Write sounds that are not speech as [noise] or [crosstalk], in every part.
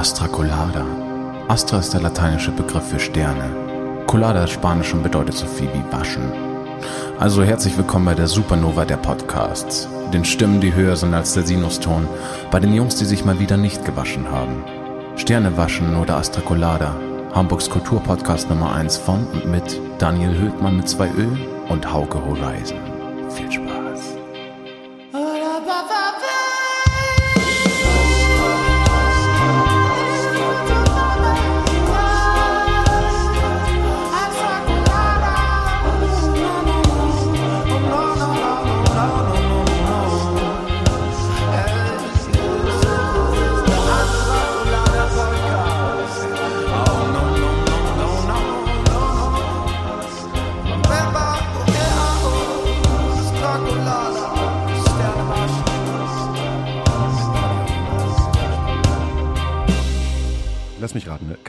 Astra Colada. Astra ist der lateinische Begriff für Sterne. Colada ist Spanisch und bedeutet so viel wie waschen. Also herzlich willkommen bei der Supernova der Podcasts. Den Stimmen, die höher sind als der Sinuston. Bei den Jungs, die sich mal wieder nicht gewaschen haben. Sterne waschen oder Astra Colada. Hamburgs Kulturpodcast Nummer 1 von und mit Daniel Höhtmann mit zwei Ö und Hauke Horizon. Viel Spaß.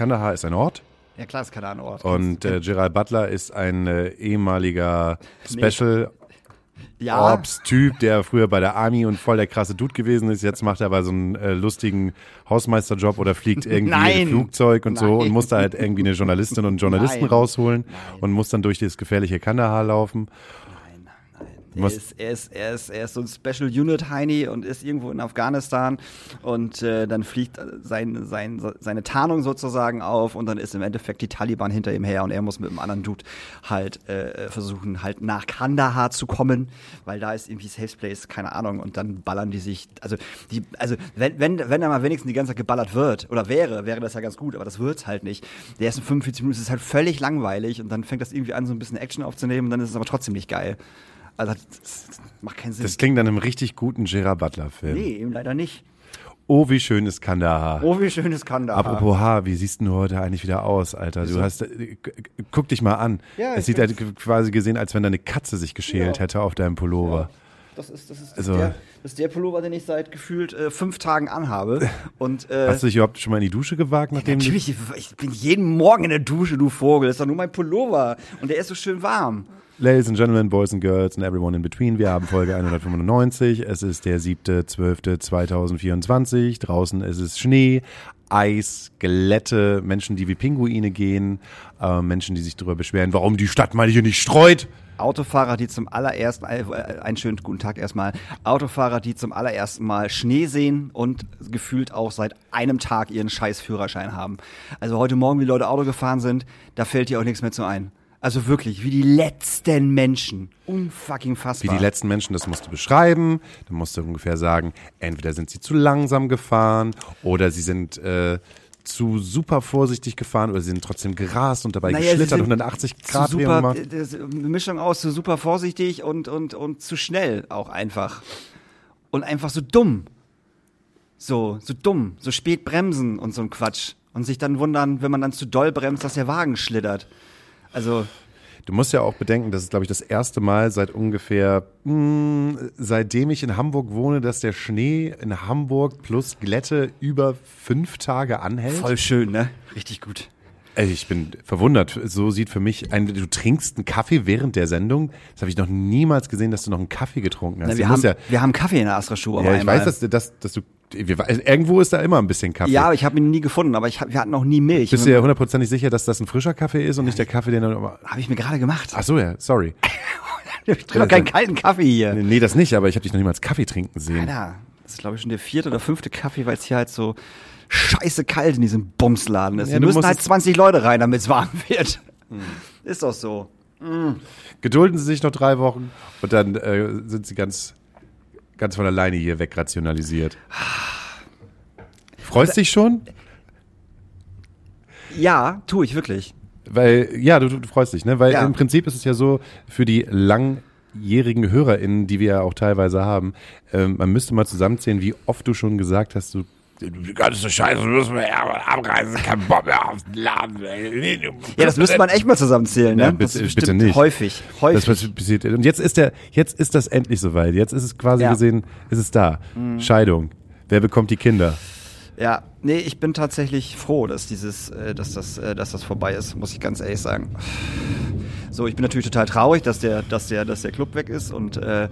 Kandahar ist ein Ort Ja klar, ist kein Ort. und äh, Gerald Butler ist ein äh, ehemaliger Special [laughs] ja, Ops-Typ, der früher bei der Army und voll der krasse Dude gewesen ist. Jetzt macht er aber so einen äh, lustigen Hausmeisterjob oder fliegt [laughs] irgendwie Nein. ein Flugzeug und so Nein. und muss da halt irgendwie eine Journalistin und einen Journalisten Nein. rausholen und muss dann durch das gefährliche Kandahar laufen. Er ist, er, ist, er, ist, er ist so ein Special Unit Heini und ist irgendwo in Afghanistan und äh, dann fliegt sein, sein, seine Tarnung sozusagen auf und dann ist im Endeffekt die Taliban hinter ihm her und er muss mit einem anderen Dude halt äh, versuchen, halt nach Kandahar zu kommen, weil da ist irgendwie Safe Place, keine Ahnung, und dann ballern die sich, also die, also wenn, wenn, wenn da mal wenigstens die ganze Zeit geballert wird oder wäre, wäre das ja ganz gut, aber das wird's halt nicht. Der ersten 45 Minuten ist halt völlig langweilig und dann fängt das irgendwie an, so ein bisschen Action aufzunehmen und dann ist es aber trotzdem nicht geil. Also das macht keinen Sinn. Das klingt nach einem richtig guten Gerard Butler-Film. nee, eben leider nicht. Oh, wie schön ist Kandahar. Oh, wie schön kann da. Apropos Haar, wie siehst du heute eigentlich wieder aus, Alter? Du hast, äh, guck dich mal an. Ja, es sieht halt quasi gesehen, als wenn da eine Katze sich geschält Ja. hätte auf deinem Pullover. Das ist, das, ist, Also- ist der, das ist der Pullover, den ich seit gefühlt äh, fünf Tagen anhabe. [laughs] Und äh, Hast du dich überhaupt schon mal in die Dusche gewagt, nachdem natürlich, ich bin jeden Morgen in der Dusche, du Vogel. Das ist doch nur mein Pullover. Und der ist so schön warm. Ladies and Gentlemen, Boys and Girls and everyone in between, wir haben Folge 195. Es ist der 7.12.2024. Draußen ist es Schnee, Eis, Gelette, Menschen, die wie Pinguine gehen, äh, Menschen, die sich darüber beschweren, warum die Stadt mal hier nicht streut. Autofahrer, die zum allerersten Mal, äh, einen schönen guten Tag erstmal, Autofahrer, die zum allerersten Mal Schnee sehen und gefühlt auch seit einem Tag ihren scheiß Führerschein haben. Also heute Morgen, wie Leute Auto gefahren sind, da fällt dir auch nichts mehr zu ein. Also wirklich, wie die letzten Menschen. Unfucking Wie fassbar. die letzten Menschen, das musst du beschreiben. Dann musst du ungefähr sagen, entweder sind sie zu langsam gefahren oder sie sind äh, zu super vorsichtig gefahren oder sie sind trotzdem gerast und dabei Naja, geschlittert, sind 180 zu Grad super, gemacht. äh, eine Mischung aus zu super vorsichtig und, und, und zu schnell auch einfach. Und einfach so dumm. So, so dumm, so spät bremsen und so ein Quatsch. Und sich dann wundern, wenn man dann zu doll bremst, dass der Wagen schlittert. Also, Du musst ja auch bedenken, das ist, glaube ich, das erste Mal seit ungefähr, mh, seitdem ich in Hamburg wohne, dass der Schnee in Hamburg plus Glätte über fünf Tage anhält. voll schön, ne? Richtig gut. Ich bin verwundert. So sieht für mich ein, du trinkst einen Kaffee während der Sendung. Das habe ich noch niemals gesehen, dass du noch einen Kaffee getrunken hast. Na, Du wir, haben, wir haben Kaffee in der Astra Show. ja, ja, ich weiß, dass, dass, dass du, wir, irgendwo ist da immer ein bisschen Kaffee. Ja, aber ich habe ihn nie gefunden, aber ich hab, wir hatten noch nie Milch. Bist du ja hundertprozentig sicher, dass das ein frischer Kaffee ist und nicht der Kaffee, den du Habe ich mir gerade gemacht. Ach so, ja, sorry. [laughs] Ich trinke doch keinen kalten Kaffee hier. Nee, nee, das nicht, aber ich habe dich noch niemals Kaffee trinken sehen. Alter, das ist glaube ich schon der vierte oder fünfte Kaffee, weil es hier halt so scheiße kalt in diesem Bumsladen ist. Ja, Hier du müssen halt es- 20 Leute rein, damit es warm wird. Hm. Ist doch so. Gedulden Sie sich noch drei Wochen und dann äh, sind Sie ganz, ganz von alleine hier wegrationalisiert. Freust dich schon? Ja, tue ich wirklich. Weil, ja, du, du freust dich, ne? Weil Ja. im Prinzip ist es ja so, für die langjährigen HörerInnen, die wir ja auch teilweise haben, ähm, man müsste mal zusammenzählen, wie oft du schon gesagt hast, du die ganze Scheiße müssen wir ja abreißen, kein Bock mehr auf den Laden. ey. Ja, das müsste man echt mal zusammenzählen, ne? Ja, das bitte- ist bitte nicht. häufig. Das Häufig. was passiert. Und jetzt ist der, jetzt ist das endlich soweit. Jetzt ist es quasi Ja. Mhm. gesehen, ist es da. Scheidung. Wer bekommt die Kinder? Ja, nee, ich bin tatsächlich froh, dass dieses, äh, dass das, äh, dass das vorbei ist, muss ich ganz ehrlich sagen. So, ich bin natürlich total traurig, dass der, dass der, dass der Club weg ist und, äh,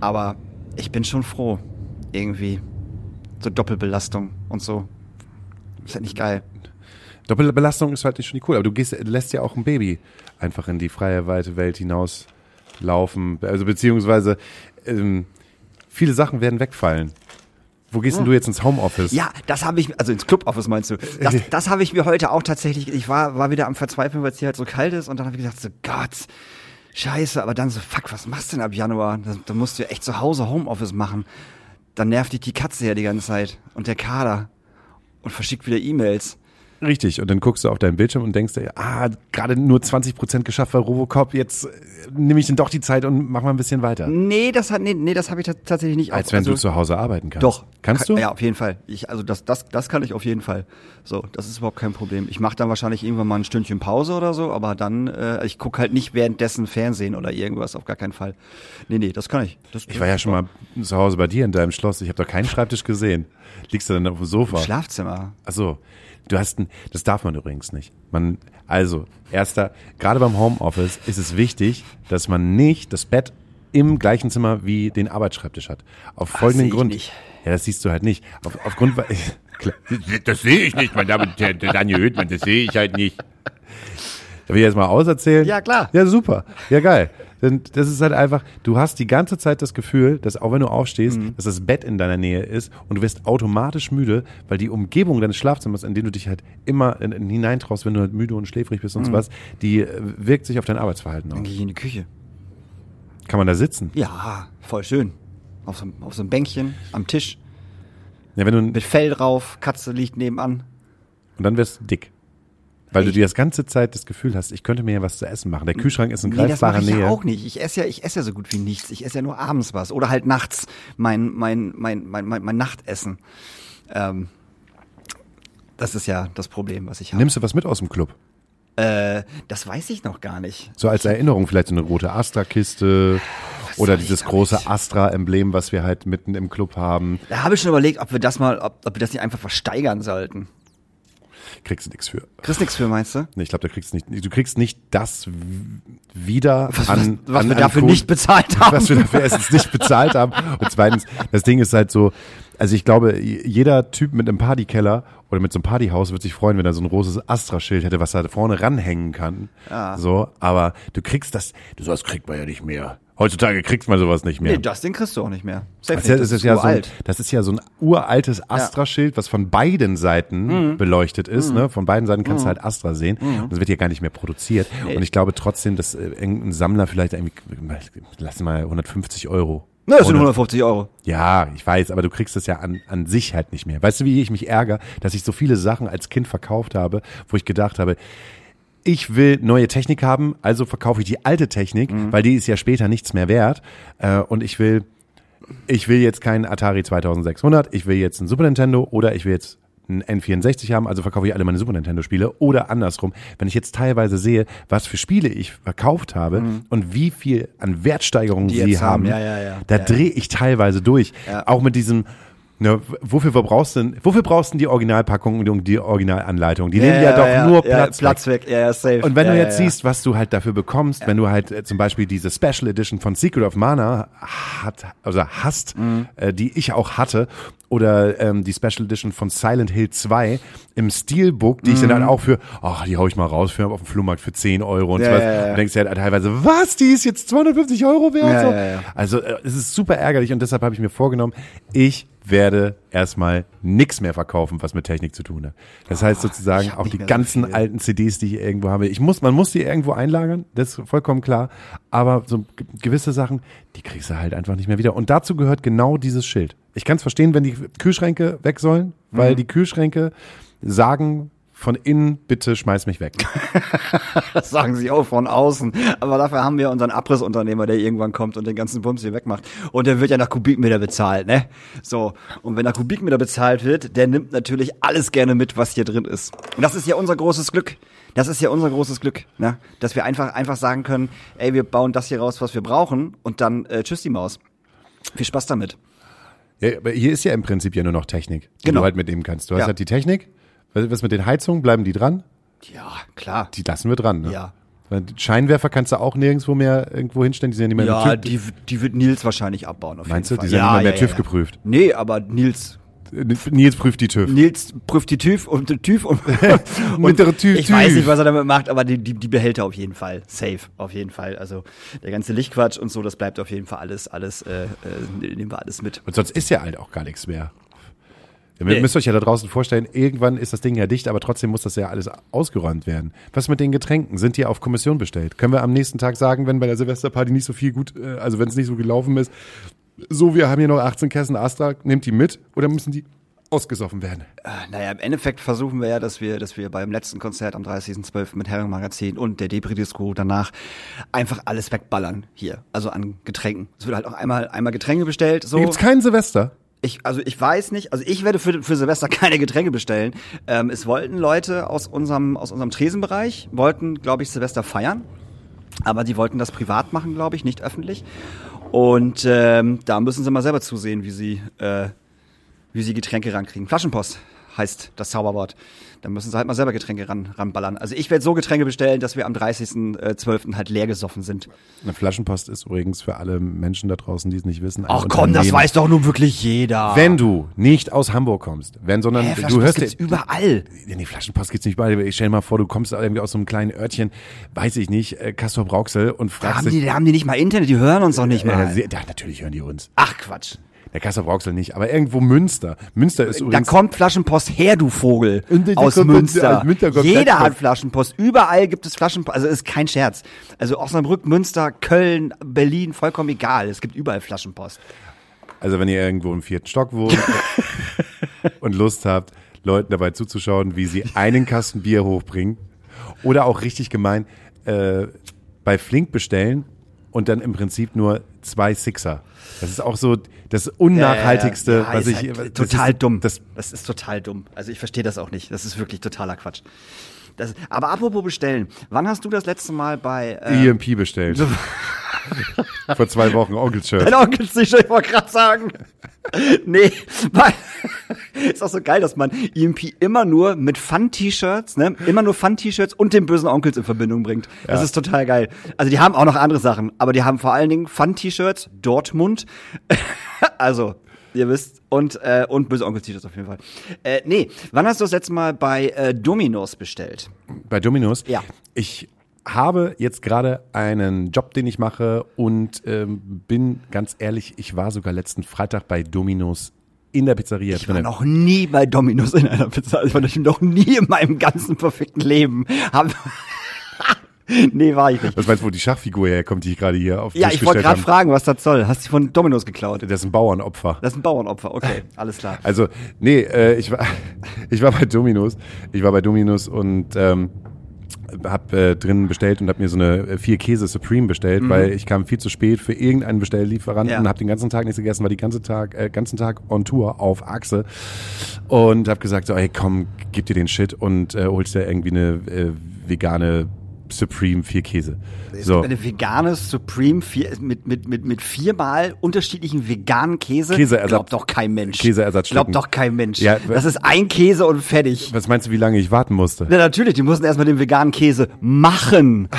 aber ich bin schon froh, irgendwie. So Doppelbelastung und so. Ist halt nicht geil. Doppelbelastung ist halt nicht schon cool, aber du gehst, lässt ja auch ein Baby einfach in die freie, weite Welt hinaus laufen. Also beziehungsweise ähm, viele Sachen werden wegfallen. Wo gehst denn du jetzt ins Homeoffice? Ja, das habe ich, also ins Cluboffice meinst du. Das, [laughs] das habe ich mir heute auch tatsächlich, ich war, war wieder am Verzweifeln, weil es hier halt so kalt ist und dann habe ich gedacht, so Gott, scheiße, aber dann so, fuck, was machst du denn ab Januar? Da, da musst du ja echt zu Hause Homeoffice machen. Dann nervt dich die Katze ja die ganze Zeit und der Kader und verschickt wieder E-Mails. Richtig, und dann guckst du auf deinen Bildschirm und denkst dir, ah, gerade nur 20% geschafft bei Robocop, jetzt äh, nehme ich dann doch die Zeit und mach mal ein bisschen weiter. Nee, das hat, nee, nee das habe ich ta- tatsächlich nicht. Als Auch- wenn also, du zu Hause arbeiten kannst. Doch. Kannst Kann- du? Ja, auf jeden Fall. Ich, also das, das, das kann ich auf jeden Fall. So, das ist überhaupt kein Problem. Ich mache dann wahrscheinlich irgendwann mal ein Stündchen Pause oder so, aber dann, äh, ich gucke halt nicht währenddessen Fernsehen oder irgendwas, auf gar keinen Fall. Nee, nee, das kann ich. Das, Ich war ja schon mal zu Hause bei dir in deinem Schloss. Ich habe doch keinen Schreibtisch gesehen. Liegst du dann auf dem Sofa? Schlafzimmer. Ach so. Du hast ein, das darf man übrigens nicht. Man, also, erster, gerade beim Homeoffice ist es wichtig, dass man nicht das Bett im gleichen Zimmer wie den Arbeitsschreibtisch hat. Auf folgenden sehe ich Grund. nicht. Ja, das siehst du halt nicht. Auf, aufgrund, [laughs] klar. Das sehe ich nicht, meine Damen und Herren. Der Daniel Hüttmann, das sehe ich halt nicht. Darf ich jetzt mal auserzählen? Ja, klar. Ja, super. Ja, geil. Denn das ist halt einfach, du hast die ganze Zeit das Gefühl, dass auch wenn du aufstehst, Mhm. dass das Bett in deiner Nähe ist und du wirst automatisch müde, weil die Umgebung deines Schlafzimmers, in dem du dich halt immer in, in hineintraust, wenn du halt müde und schläfrig bist und Mhm. so was, die äh, wirkt sich auf dein Arbeitsverhalten Dann aus. gehe ich in die Küche. Kann man da sitzen? Ja, voll schön. Auf so, einem- auf so einem Bänkchen, am Tisch, Ja, wenn du, mit Fell drauf, Katze liegt nebenan. und dann wirst du dick. Weil du Ich- die das ganze Zeit das Gefühl hast, ich könnte mir ja was zu essen machen. Der Kühlschrank ist in Nee, greifbarer ich Nähe. ja auch nicht. Ich esse ja, ich esse ja so gut wie nichts. Ich esse ja nur abends was oder halt nachts mein mein mein mein mein, mein Nachtessen. Ähm, das ist ja das Problem, was ich habe. Nimmst du was mit aus dem Club? Äh, das weiß ich noch gar nicht. So als Erinnerung vielleicht so eine rote Astra-Kiste oder dieses große Astra-Emblem, was wir halt mitten im Club haben. Da habe ich schon überlegt, ob wir das mal, ob, ob wir das nicht einfach versteigern sollten. Kriegst du nichts für. Kriegst nix für, meinst du? Nee, ich glaube, da kriegst du nicht, du kriegst nicht das wieder Was, an, was, was an, wir an dafür Cool- nicht bezahlt haben. [laughs] was wir dafür erstens nicht bezahlt haben. Und zweitens, das Ding ist halt so, also ich glaube, jeder Typ mit einem Partykeller oder mit so einem Partyhaus wird sich freuen, wenn er so ein großes Astra-Schild hätte, was er vorne ranhängen kann. So, aber du kriegst das, du sowas kriegt man ja nicht mehr. Heutzutage kriegt man sowas nicht mehr. Nee, das Ding kriegst du auch nicht mehr. Safe Das ist, ja, nicht, das, ist ja so ein, das ist ja so ein uraltes Astra-Schild, was von beiden Seiten Mhm. beleuchtet ist. Ne? Von beiden Seiten kannst du halt Astra sehen. Und das wird ja gar nicht mehr produziert. Und ich glaube trotzdem, dass äh, irgendein Sammler vielleicht irgendwie, lass mal 150 Euro. Ne, das sind Ohne- 150 Euro. Ja, ich weiß, aber du kriegst das ja an, an sich halt nicht mehr. Weißt du, wie ich mich ärgere, dass ich so viele Sachen als Kind verkauft habe, wo ich gedacht habe, ich will neue Technik haben, also verkaufe ich die alte Technik, weil die ist ja später nichts mehr wert. Äh, und ich will, ich will jetzt keinen Atari 2600, ich will jetzt einen Super Nintendo oder ich will jetzt einen N64 haben, also verkaufe ich alle meine Super Nintendo Spiele oder andersrum. Wenn ich jetzt teilweise sehe, was für Spiele ich verkauft habe und wie viel an Wertsteigerungen sie haben, haben, ja, ja, ja. da drehe ich teilweise durch. Auch mit diesem, ne, wofür verbrauchst du denn, wofür brauchst du denn die Originalpackung und die Originalanleitung? Die nehmen ja, doch nur Platz, ja, Platz weg. Ja, ja, safe. und wenn ja, du ja, jetzt ja. siehst, was du halt dafür bekommst, wenn du halt äh, zum Beispiel diese Special Edition von Secret of Mana hat, also hast, Mhm. äh, die ich auch hatte, oder ähm, die Special Edition von Silent Hill 2 im Steelbook, die ich Mhm. dann halt auch für, ach, die hau ich mal raus für auf dem Flohmarkt für 10 Euro und Ja, sowas. ja, ja. Und denkst dir halt teilweise, was, die ist jetzt 250 Euro wert? Ja, so. ja, ja. Also äh, es ist super ärgerlich und deshalb habe ich mir vorgenommen, ich werde erstmal nix mehr verkaufen, was mit Technik zu tun hat. Das heißt sozusagen Ah, hab auch die so ganzen viel. alten CDs, die ich irgendwo habe. Ich muss, man muss die irgendwo einlagern, das ist vollkommen klar. Aber so ge- gewisse Sachen, die kriegst du halt einfach nicht mehr wieder. Und dazu gehört genau dieses Schild. Ich kann es verstehen, wenn die Kühlschränke weg sollen, weil Mhm. die Kühlschränke sagen von innen, bitte schmeiß mich weg. [laughs] Das sagen sie auch von außen. Aber dafür haben wir unseren Abrissunternehmer, der irgendwann kommt und den ganzen Bums hier wegmacht. Und der wird ja nach Kubikmeter bezahlt, ne? So. Und wenn nach Kubikmeter bezahlt wird, der nimmt natürlich alles gerne mit, was hier drin ist. Und das ist ja unser großes Glück. Das ist ja unser großes Glück, ne? Dass wir einfach, einfach sagen können, ey, wir bauen das hier raus, was wir brauchen und dann äh, tschüss die Maus. Viel Spaß damit. Ja, aber hier ist ja im Prinzip ja nur noch Technik, die Genau. du halt mitnehmen kannst. Du hast Ja. halt die Technik. Was mit den Heizungen? Bleiben die dran? Ja, klar. Die lassen wir dran, ne? Ja. Die Scheinwerfer kannst du auch nirgendwo mehr irgendwo hinstellen. Die sind ja nicht mehr Ja, mit TÜV. die, die wird Nils wahrscheinlich abbauen. Auf Meinst jeden du? Die Fall. sind nicht mehr TÜV geprüft. Nee, aber Nils Nils prüft die TÜV. Nils prüft die TÜV und TÜV und, [laughs] der TÜV, ich weiß nicht, was er damit macht, aber die, die, die Behälter auf jeden Fall. Safe, auf jeden Fall. Also der ganze Lichtquatsch und so, das bleibt auf jeden Fall alles, alles, äh, äh, nehmen wir alles mit. Und sonst ist ja halt auch gar nichts mehr. Ihr Nee. müsst euch ja da draußen vorstellen, irgendwann ist das Ding ja dicht, aber trotzdem muss das ja alles ausgeräumt werden. Was mit den Getränken? Sind die auf Kommission bestellt? Können wir am nächsten Tag sagen, wenn bei der Silvesterparty nicht so viel gut, äh, also wenn es nicht so gelaufen ist, so, wir haben hier noch 18 Kästen Astra, nehmt die mit oder müssen die ausgesoffen werden? Naja, im Endeffekt versuchen wir ja, dass wir, dass wir beim letzten Konzert am 30.12. mit Herring Magazin und der Debris Disco danach einfach alles wegballern hier. Also an Getränken. Es wird halt auch einmal, einmal Getränke bestellt. So. Da gibt's keinen Silvester. Ich, also ich weiß nicht, also ich werde für, für Silvester [laughs] keine Getränke bestellen. Ähm, es wollten Leute aus unserem, aus unserem Tresenbereich, wollten, glaube ich, Silvester feiern. Aber die wollten das privat machen, glaube ich, nicht öffentlich. Und ähm, da müssen sie mal selber zusehen, wie sie, äh, wie sie Getränke rankriegen. Flaschenpost heißt das Zauberwort. Da müssen sie halt mal selber Getränke ran, ranballern. Also ich werde so Getränke bestellen, dass wir am 30.12. halt leer gesoffen sind. Eine Flaschenpost ist übrigens für alle Menschen da draußen, die es nicht wissen. Ach komm, das weiß doch nun wirklich jeder. Wenn du nicht aus Hamburg kommst, wenn, sondern Hä, du hörst gibt's überall. Nee, Flaschenpost gibt's nicht überall. Ich stell dir mal vor, du kommst irgendwie aus so einem kleinen Örtchen, weiß ich nicht, äh, Castor Brauxel und Da fragst haben, die, da haben die nicht mal Internet, die hören uns doch nicht mal. Äh, ja, natürlich hören die uns. Ach Quatsch. Der Castor Brauxel nicht, aber irgendwo Münster. Münster ist Da übrigens. kommt Flaschenpost her, du Vogel. Und da aus Münster. Münster Jeder hat Flaschenpost. Überall gibt es Flaschenpost. Also ist kein Scherz. Also Osnabrück, Münster, Köln, Berlin, vollkommen egal. Es gibt überall Flaschenpost. Also wenn ihr irgendwo im vierten Stock wohnt [laughs] und Lust habt, Leuten dabei zuzuschauen, wie sie einen Kasten Bier hochbringen. Oder auch richtig gemein, äh, bei Flink bestellen und dann im Prinzip nur zwei Sixer. Das ist auch so das unnachhaltigste, Ja, ja, ja, was ich. halt total ist, dumm. Das, das ist total dumm. Also ich verstehe das auch nicht. Das ist wirklich totaler Quatsch. Das, aber apropos bestellen. Wann hast du das letzte Mal bei äh, EMP bestellt. [laughs] [laughs] Vor zwei Wochen Onkel-Shirt. Dein Onkel sicher, ich wollte gerade sagen. nee, weil [laughs] ist auch so geil, dass man EMP immer nur mit Fun-T-Shirts, ne, immer nur Fun-T-Shirts und dem bösen Onkels in Verbindung bringt. Das ist total geil. Also die haben auch noch andere Sachen, aber die haben vor allen Dingen Fun-T-Shirts, Dortmund, [laughs] also ihr wisst und äh, und böse Onkels-T-Shirts auf jeden Fall. Äh, nee, wann hast du das letzte Mal bei äh, Dominos bestellt? Bei Dominos? Ja. Ich habe jetzt gerade einen Job, den ich mache und ähm, bin ganz ehrlich, ich war sogar letzten Freitag bei Dominos in der Pizzeria Ich war drin. noch nie bei Dominos in einer Pizza. Ich war noch nie in meinem ganzen perfekten Leben. Hab [laughs] nee, war ich nicht. Was meinst du, wo die Schachfigur herkommt, die ich gerade hier auf den Ja, Tisch ich wollte gerade fragen, was das soll. Hast du von Dominos geklaut? Das ist ein Bauernopfer. Das ist ein Bauernopfer. Okay, [laughs] alles klar. Also, nee, äh, ich, war, [laughs] ich war bei Dominos. Ich war bei Dominos und ähm, hab äh, drin bestellt und hab mir so eine äh, vier Käse Supreme bestellt, weil ich kam viel zu spät für irgendeinen Bestelllieferanten Ja. und hab den ganzen Tag nichts gegessen, war die ganze Tag, äh, ganzen Tag on Tour auf Achse und hab gesagt, so, ey, komm, gib dir den Shit und äh, holst dir irgendwie eine äh, vegane Supreme vier Käse. So. Eine vegane Supreme vier, mit, mit, mit, mit viermal unterschiedlichen veganen Käse. Käseersatz- Glaubt doch kein Mensch. Käseersatzstücken. Glaubt doch kein Mensch. Ja, das ist ein Käse und fertig. Was meinst du, wie lange ich warten musste? Na, natürlich, die mussten erstmal den veganen Käse machen. [laughs]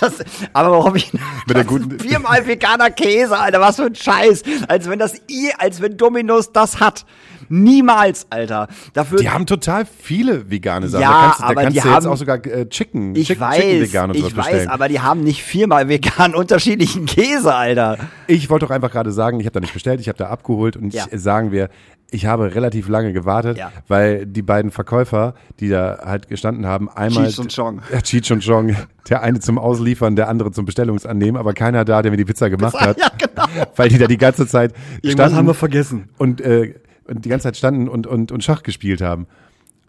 Das, aber warum ich Mit der guten- viermal veganer Käse, Alter, was für ein Scheiß. Als wenn das ihr, als wenn Dominos das hat. Niemals, Alter. Dafür Die haben total viele vegane Sachen. Ja, da kannst, aber da kannst die du jetzt haben- auch sogar äh, Chicken, ich Chicken, weiß, Chicken vegan und sowas ich weiß, bestellen. aber die haben nicht viermal vegan unterschiedlichen Käse, Alter. Ich wollte doch einfach gerade sagen, ich habe da nicht bestellt, ich habe da abgeholt und Ja. ich, sagen wir, ich habe relativ lange gewartet, Ja. weil die beiden Verkäufer, die da halt gestanden haben, einmal Cheech und Chong. Ja, Cheech und Chong, der eine zum Ausliefern, der andere zum Bestellungsannehmen, aber keiner da, der mir die Pizza gemacht [laughs] hat, Ja, genau. weil die da die ganze Zeit Irgendwas standen haben wir vergessen. und, äh, und die ganze Zeit standen und, und, und Schach gespielt haben.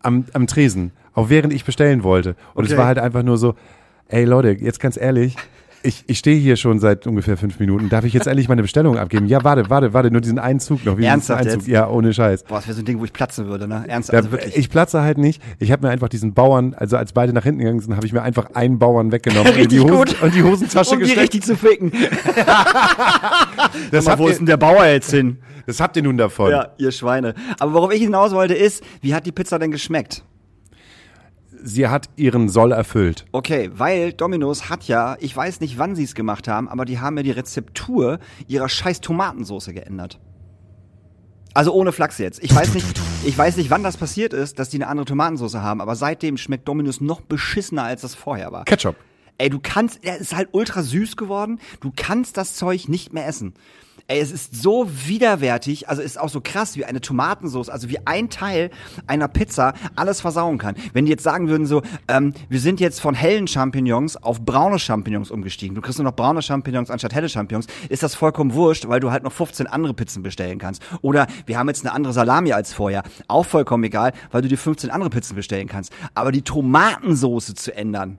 Am, am Tresen, auch während ich bestellen wollte. Und es Okay. war halt einfach nur so, ey Leute, jetzt ganz ehrlich, ich, ich stehe hier schon seit ungefähr fünf Minuten. Darf ich jetzt endlich meine Bestellung abgeben? Ja, warte, warte, warte, nur diesen einen Zug noch. Wie Ernsthaft Einzug. jetzt? Ja, ohne Scheiß. Boah, das wäre so ein Ding, wo ich platzen würde, ne? Ernsthaft, also wirklich. ich platze halt nicht. Ich habe mir einfach diesen Bauern, also als beide nach hinten gegangen sind, habe ich mir einfach einen Bauern weggenommen und die, Hosen, gut. und die Hosentasche um die gesteckt. richtig zu ficken. [laughs] Das mal, wo ist ihr, denn der Bauer jetzt hin? das habt ihr nun davon. Ja, ihr Schweine. Aber worauf ich hinaus wollte ist, wie hat die Pizza denn geschmeckt? Sie hat ihren Soll erfüllt. Okay, weil Domino's hat ja, ich weiß nicht, wann sie es gemacht haben, aber die haben ja die Rezeptur ihrer scheiß Tomatensauce geändert. Also ohne Flachs jetzt. Ich weiß nicht, ich weiß nicht, wann das passiert ist, dass die eine andere Tomatensauce haben, aber seitdem schmeckt Dominus noch beschissener, als das vorher war. Ketchup. Ey, du kannst, er ist halt ultra süß geworden. Du kannst das Zeug nicht mehr essen. Ey, es ist so widerwärtig, also ist auch so krass, wie eine Tomatensauce, also wie ein Teil einer Pizza alles versauen kann. Wenn die jetzt sagen würden so, ähm, wir sind jetzt von hellen Champignons auf braune Champignons umgestiegen, du kriegst nur noch braune Champignons anstatt helle Champignons, ist das vollkommen wurscht, weil du halt noch 15 andere Pizzen bestellen kannst. Oder wir haben jetzt eine andere Salami als vorher, auch vollkommen egal, weil du dir 15 andere Pizzen bestellen kannst. Aber die Tomatensauce zu ändern,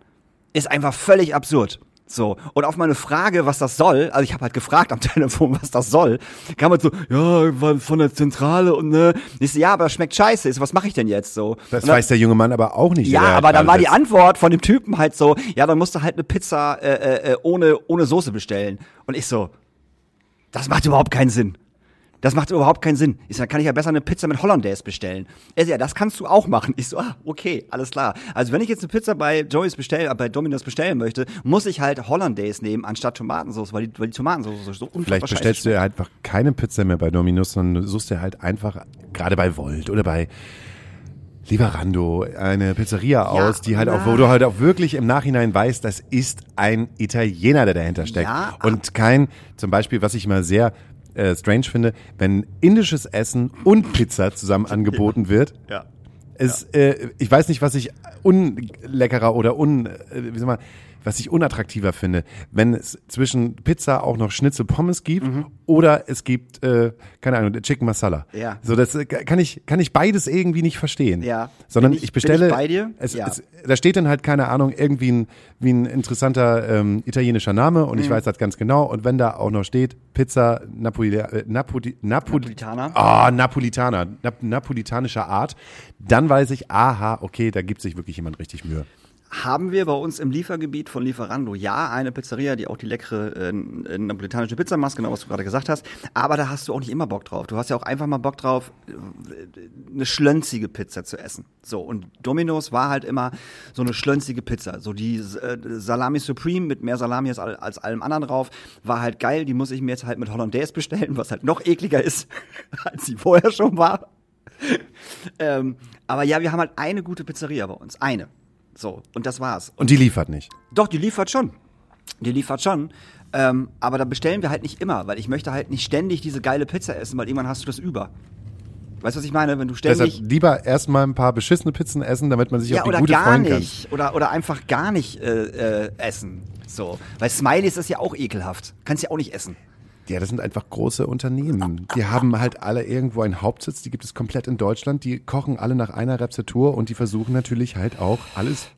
ist einfach völlig absurd. So, und auf meine Frage, was das soll, also ich habe halt gefragt am [laughs] Telefon, was das soll, kam halt so, ja, von der Zentrale und ne, ich so, ja, aber das schmeckt scheiße, so, was mache ich denn jetzt so? Das dann, weiß der junge Mann aber auch nicht. ja, aber dann war die. Antwort von dem Typen halt so, ja, dann musst du halt eine Pizza äh, äh, äh, ohne ohne Soße bestellen. Und ich so, das macht überhaupt keinen Sinn. Das macht überhaupt keinen Sinn. Ich dann kann ich ja besser eine Pizza mit Hollandaise bestellen. Er so, ja, das kannst du auch machen. Ich so, ah, okay, alles klar. Also wenn ich jetzt eine Pizza bei Joey's bestellen, bei Domino's bestellen möchte, muss ich halt Hollandaise nehmen anstatt Tomatensauce, weil die, weil die Tomatensauce so unfassbar Vielleicht bestellst du ja einfach keine Pizza mehr bei Domino's, sondern du suchst dir halt einfach, gerade bei Volt oder bei Lieferando, eine Pizzeria aus, die halt auch, wo du halt auch wirklich im Nachhinein weißt, das ist ein Italiener, der dahinter steckt. Ja, und kein, zum Beispiel, was ich mal sehr äh, strange finde, wenn indisches Essen und Pizza zusammen angeboten wird. Ja. Es, äh, ich weiß nicht, was ich unleckerer oder un, äh, wie soll man, was ich unattraktiver finde, wenn es zwischen Pizza auch noch Schnitzel Pommes gibt oder es gibt, äh, keine Ahnung, Chicken Masala. Ja. So, das äh, kann ich, kann ich beides irgendwie nicht verstehen. Ja. Sondern ich, ich- bestelle. ich bei dir? Es, Ja. es, da steht dann halt, keine Ahnung, irgendwie ein, wie ein interessanter ähm, italienischer Name und ich Mhm. weiß das ganz genau. Und wenn da auch noch steht, Pizza Napoli, äh, Napoli, Napoli, Napolitaner. Ah, Napolitaner, Nap napolitanischer Art, dann weiß ich, aha, okay, da gibt sich wirklich jemand richtig Mühe. Haben wir bei uns im Liefergebiet von Lieferando ja eine Pizzeria, die auch die leckere äh, napolitanische Pizza macht, genau was du gerade gesagt hast. Aber da hast du auch nicht immer Bock drauf. Du hast ja auch einfach mal Bock drauf, äh, eine schlönzige Pizza zu essen. So, und Domino's war halt immer so eine schlönzige Pizza. So die äh, Salami Supreme mit mehr Salami als, als allem anderen drauf, war halt geil. Die muss ich mir jetzt halt mit Hollandaise bestellen, was halt noch ekliger ist, [laughs] als sie vorher schon war. ähm, aber ja, wir haben halt eine gute Pizzeria bei uns. Eine. So, und das war's. Und die liefert nicht. Doch, die liefert schon. Die liefert schon. Ähm, aber da bestellen wir halt nicht immer, weil ich möchte halt nicht ständig diese geile Pizza essen, weil irgendwann hast du das über. Weißt du, was ich meine? Wenn du ständig. Deshalb lieber erstmal ein paar beschissene Pizzen essen, damit man sich ja, auf die oder gute gar freuen kann. nicht. Oder, oder einfach gar nicht äh, äh, essen. So. Weil Smileys ist ja auch ekelhaft. Kannst ja auch nicht essen. Ja, das sind einfach große Unternehmen. Die haben halt alle irgendwo einen Hauptsitz, die gibt es komplett in Deutschland, die kochen alle nach einer Rezeptur und die versuchen natürlich halt auch alles,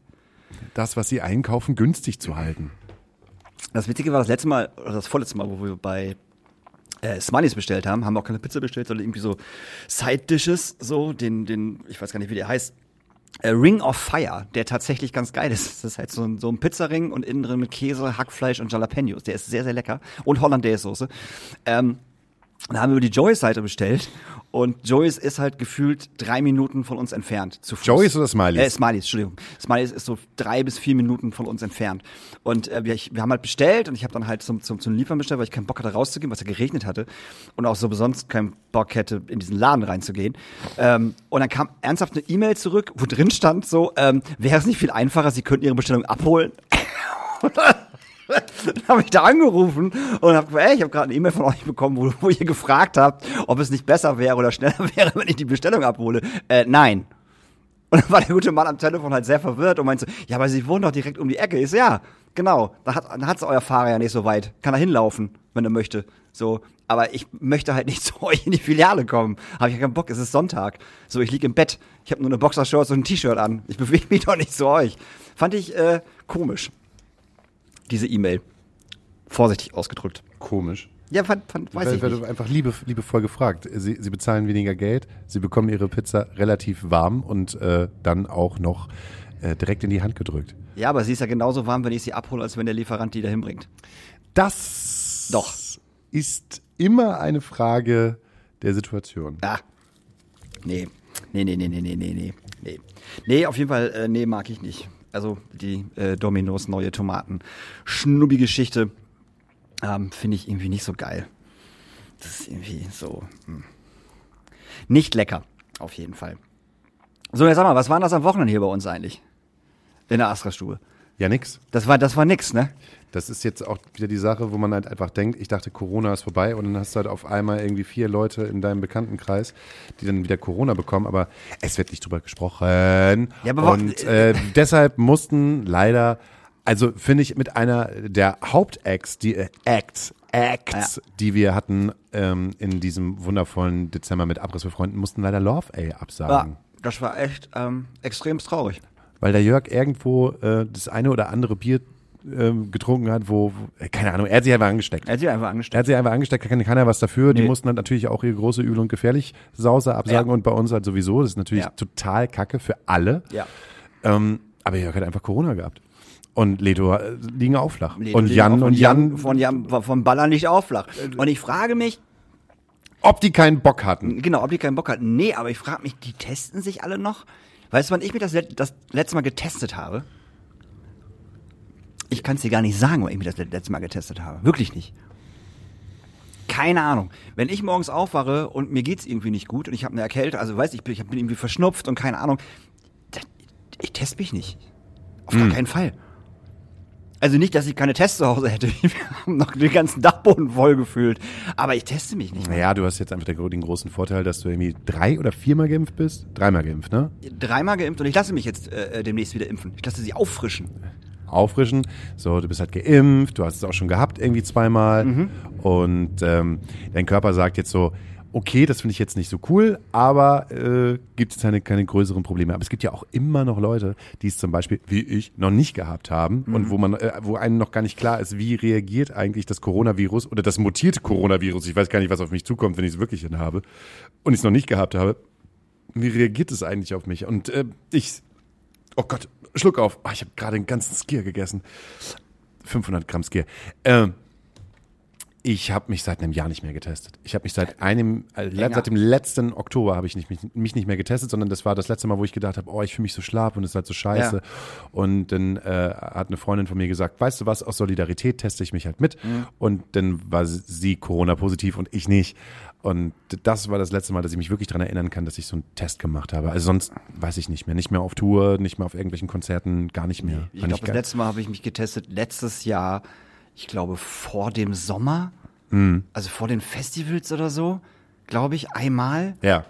das, was sie einkaufen, günstig zu halten. Das Witzige war das letzte Mal, oder das vorletzte Mal, wo wir bei äh, Smileys bestellt haben, haben wir auch keine Pizza bestellt, sondern irgendwie so Side Dishes, so, den, den, ich weiß gar nicht, wie der heißt. Äh, Ring of Fire, der tatsächlich ganz geil ist. [laughs] Das ist halt so ein, so ein Pizzaring und innen drin mit Käse, Hackfleisch und Jalapenos. Der ist sehr, sehr lecker. Und Hollandaise-Soße. Ähm, da haben wir über die Joyce-Seite bestellt und Joyce ist halt gefühlt drei Minuten von uns entfernt. Zu Fuß. Joyce oder Smileys? Äh, Smileys, Entschuldigung. Smileys ist so drei bis vier Minuten von uns entfernt. Und äh, wir, ich, wir haben halt bestellt und ich habe dann halt zum, zum, zum Liefern bestellt, weil ich keinen Bock hatte rauszugehen, was ja geregnet hatte. Und auch so besonders keinen Bock hätte, in diesen Laden reinzugehen. Ähm, und dann kam ernsthaft eine E-Mail zurück, wo drin stand so, ähm, wäre es nicht viel einfacher, Sie könnten Ihre Bestellung abholen. [laughs] Dann habe ich da angerufen und habe gesagt, ey, ich habe gerade eine E-Mail von euch bekommen, wo, wo ihr gefragt habt, ob es nicht besser wäre oder schneller [laughs] wäre, wenn ich die Bestellung abhole. Äh, nein. Und dann war der gute Mann am Telefon halt sehr verwirrt und meinte, ja, aber Sie wohnen doch direkt um die Ecke. Ich so, ja, genau. Da hat dann hat's euer Fahrer ja nicht so weit. Kann er hinlaufen, wenn er möchte. So, aber ich möchte halt nicht [laughs] zu euch in die Filiale kommen. Habe ich ja keinen Bock, es ist Sonntag. So, ich lieg im Bett. Ich habe nur eine Boxershorts und ein T-Shirt an. Ich bewege mich doch nicht zu euch. Fand ich äh, komisch. Diese E-Mail. Vorsichtig ausgedrückt. Komisch. Ja, fand, fand, weiß ich nicht. du einfach liebe, liebevoll gefragt. Sie, sie bezahlen weniger Geld, sie bekommen ihre Pizza relativ warm und äh, dann auch noch äh, direkt in die Hand gedrückt. Ja, aber sie ist ja genauso warm, wenn ich sie abhole, als wenn der Lieferant die dahin bringt. Das Doch. ist immer eine Frage der Situation. Ah. Nee. Nee, nee, nee, nee, nee, nee, nee. Nee, nee auf jeden Fall, äh, nee, mag ich nicht. Also die äh, Dominos neue Tomaten. Schnubbi-Geschichte ähm, finde ich irgendwie nicht so geil. Das ist irgendwie so. Hm. Nicht lecker, auf jeden Fall. So, jetzt sag mal, was war denn das am Wochenende hier bei uns eigentlich? In der Astra-Stube. Ja, nix. Das war, das war nix, ne? Das ist jetzt auch wieder die Sache, wo man halt einfach denkt, ich dachte, Corona ist vorbei und dann hast du halt auf einmal irgendwie vier Leute in deinem Bekanntenkreis, die dann wieder Corona bekommen, aber es wird nicht drüber gesprochen. Ja, aber und äh, deshalb mussten leider, also finde ich mit einer der Hauptacts, die äh, Acts, Acts, die wir hatten ähm, in diesem wundervollen Dezember mit Abriss für Freunden, mussten leider Love A absagen. Ja, das war echt ähm, extrem traurig. Weil der Jörg irgendwo äh, das eine oder andere Bier ähm, getrunken hat, wo, äh, keine Ahnung, er hat sich einfach angesteckt. Er hat sich einfach Er angestellt. hat sich einfach angesteckt, da kann keiner was dafür. Die Nee. mussten dann natürlich auch ihre große Übel und gefährlich Sause absagen Ja. und bei uns halt sowieso. Das ist natürlich Ja. total kacke für alle. Ja. Ähm, aber Jörg hat einfach Corona gehabt. Und Leto äh, liegen auch flach. Leto und Jan auch von und Jan, von Jan, von Baller nicht aufflach. Und ich frage mich, ob die keinen Bock hatten. genau, ob die keinen Bock hatten. Nee, aber ich frage mich, die testen sich alle noch? Weißt du, wann ich mich das, let- das letzte Mal getestet habe? Ich kann es dir gar nicht sagen, wann ich mich das let- letzte Mal getestet habe. Wirklich nicht. Keine Ahnung. Wenn ich morgens aufwache und mir geht's irgendwie nicht gut und ich habe eine Erkältung, also weiß ich, bin- ich bin irgendwie verschnupft und keine Ahnung, ich teste mich nicht. Auf gar keinen Fall. Also nicht, dass ich keine Tests zu Hause hätte. [laughs] Wir haben noch den ganzen Dachboden voll gefühlt. Aber ich teste mich nicht. Naja, du hast jetzt einfach den großen Vorteil, dass du irgendwie drei oder viermal geimpft bist. Dreimal geimpft, ne? Dreimal geimpft und ich lasse mich jetzt äh, demnächst wieder impfen. Ich lasse sie auffrischen. auffrischen. So, du bist halt geimpft, du hast es auch schon gehabt, irgendwie zweimal. Mhm. Und ähm, dein Körper sagt jetzt so, okay, das finde ich jetzt nicht so cool, aber äh, gibt es keine, keine größeren Probleme. Aber es gibt ja auch immer noch Leute, die es zum Beispiel, wie ich, noch nicht gehabt haben Mhm. und wo man, äh, wo einem noch gar nicht klar ist, wie reagiert eigentlich das Coronavirus oder das mutierte Coronavirus. Ich weiß gar nicht, was auf mich zukommt, wenn ich es wirklich habe und ich es noch nicht gehabt habe. Wie reagiert es eigentlich auf mich? Und äh, ich Oh Gott, Schluck auf. Ah, ich habe gerade einen ganzen Skier gegessen. 500 Gramm Skier. Ähm, ich habe mich seit einem Jahr nicht mehr getestet. Ich habe mich seit einem, äh, Länger. seit dem letzten Oktober habe ich nicht, mich, mich nicht mehr getestet, sondern das war das letzte Mal, wo ich gedacht habe, oh, ich fühle mich so schlapp und es ist halt so scheiße. Ja. Und dann äh, hat eine Freundin von mir gesagt, weißt du was, aus Solidarität teste ich mich halt mit. Mhm. Und dann war sie Corona-positiv und ich nicht. Und das war das letzte Mal, dass ich mich wirklich daran erinnern kann, dass ich so einen Test gemacht habe. Also sonst weiß ich nicht mehr. Nicht mehr auf Tour, nicht mehr auf irgendwelchen Konzerten, gar nicht mehr. Ich Fand glaube, das letzte Mal habe ich mich getestet letztes Jahr, ich glaube vor dem Sommer, Mhm. also vor den Festivals oder so, glaube ich, einmal. Ja.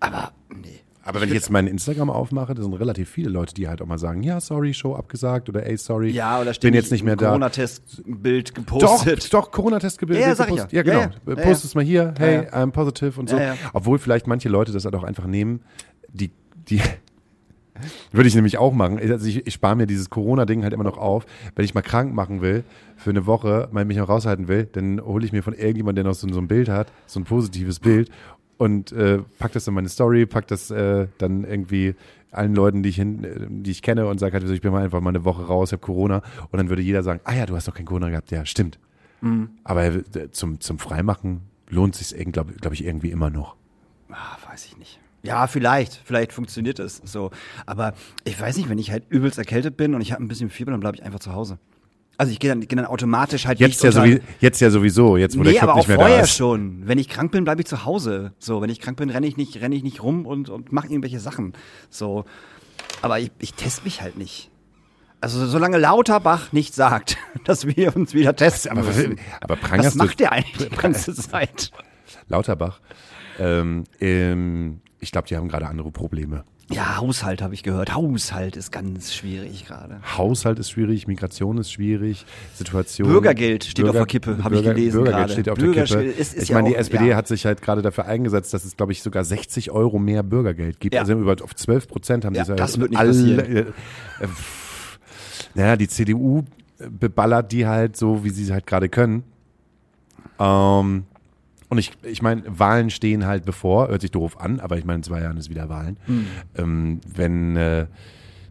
Aber nee. Aber wenn ich jetzt meinen Instagram aufmache, da sind relativ viele Leute, die halt auch mal sagen, ja, sorry, Show abgesagt oder ey, sorry, Ja, oder bin jetzt nicht mehr da. Corona-Test-Bild Doch, gepostet. doch, Corona-Test gebildet. Ja, ja, gepostet. ja. Genau. Ja, ja. Post es mal hier, hey, I'm positive und so. Obwohl vielleicht manche Leute das halt auch einfach nehmen, die, die, würde ich nämlich auch machen. Also ich, ich spare mir dieses Corona-Ding halt immer noch auf. Wenn ich mal krank machen will, für eine Woche, mal mich noch raushalten will, dann hole ich mir von irgendjemandem, der noch so, so ein Bild hat, so ein positives Bild und äh, pack das in meine Story, pack das äh, dann irgendwie allen Leuten, die ich, hin, äh, die ich kenne und sage halt, ich bin mal einfach mal eine Woche raus, habe Corona und dann würde jeder sagen, ah ja, du hast doch kein Corona gehabt. Ja, stimmt. Aber äh, zum, zum Freimachen lohnt sich glaube glaub ich, irgendwie immer noch. Ah, weiß ich nicht. Ja, vielleicht. Vielleicht funktioniert es so. Aber ich weiß nicht, wenn ich halt übelst erkältet bin und ich habe ein bisschen Fieber, dann bleibe ich einfach zu Hause. Also ich gehe dann, geh dann automatisch halt Jetzt ja, unter- sowie, jetzt ja sowieso, jetzt wo Nee, der Club aber auch nicht mehr da vorher ist. schon. Wenn ich krank bin, bleibe ich zu Hause. So, wenn ich krank bin, renne ich nicht, renne ich nicht rum und, und mache irgendwelche Sachen. So. Aber ich, ich teste mich halt nicht. Also solange Lauterbach nicht sagt, [laughs] dass wir uns wieder testen Aber, was, müssen. aber prangerst Was macht der eigentlich die ganze Zeit? [laughs] Lauterbach? Ähm, ähm, ich glaube, die haben gerade andere Probleme. Ja, Haushalt habe ich gehört. Haushalt ist ganz schwierig gerade. Haushalt ist schwierig, Migration ist schwierig, Situation. Bürgergeld steht auf der Kippe, habe ich gelesen Bürgergeld gerade. steht auf der Kippe. ist- ist ich ja meine, die auch- SPD ja. hat sich halt gerade dafür eingesetzt, dass es, glaube ich, sogar 60 Euro mehr Bürgergeld gibt. Ja. Also über auf 12 Prozent haben Ja, die es das wird nicht alle, passieren. Äh, äh, naja, die CDU beballert die halt so, wie sie es halt gerade können. Ähm, und ich, ich meine, Wahlen stehen halt bevor, hört sich doof an, aber ich meine, in zwei Jahren ist wieder Wahlen. Hm. Ähm, wenn äh,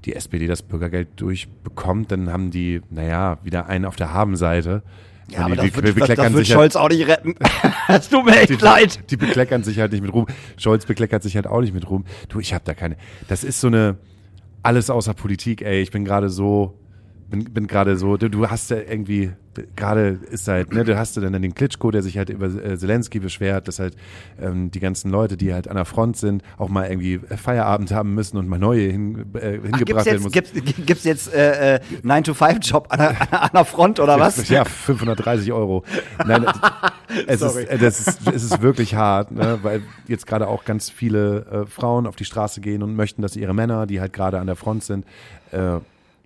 die SPD das Bürgergeld durchbekommt, dann haben die, naja, wieder einen auf der Habenseite. Ja, aber die, das die, wird, das, das wird halt, Scholz auch nicht retten. [laughs] Es tut mir echt leid. die bekleckern sich halt nicht mit Ruhm. Scholz bekleckert sich halt auch nicht mit Ruhm. Du, ich habe da keine. Das ist so eine alles außer Politik, ey. Ich bin gerade so bin, bin gerade so, du, du hast ja irgendwie, gerade ist halt, ne, du hast ja dann den Klitschko, der sich halt über äh, Zelensky beschwert, dass halt ähm, die ganzen Leute, die halt an der Front sind, auch mal irgendwie Feierabend haben müssen und mal neue hin, äh, Ach, hingebracht werden müssen. gibt's, gibt's jetzt äh, äh, 9-to-5-Job an, der- an der Front oder was? Ja, 530 Euro. Nein, es, ist, Sorry. äh, das ist, es ist wirklich hart, ne? weil jetzt gerade auch ganz viele äh, Frauen auf die Straße gehen und möchten, dass ihre Männer, die halt gerade an der Front sind, äh,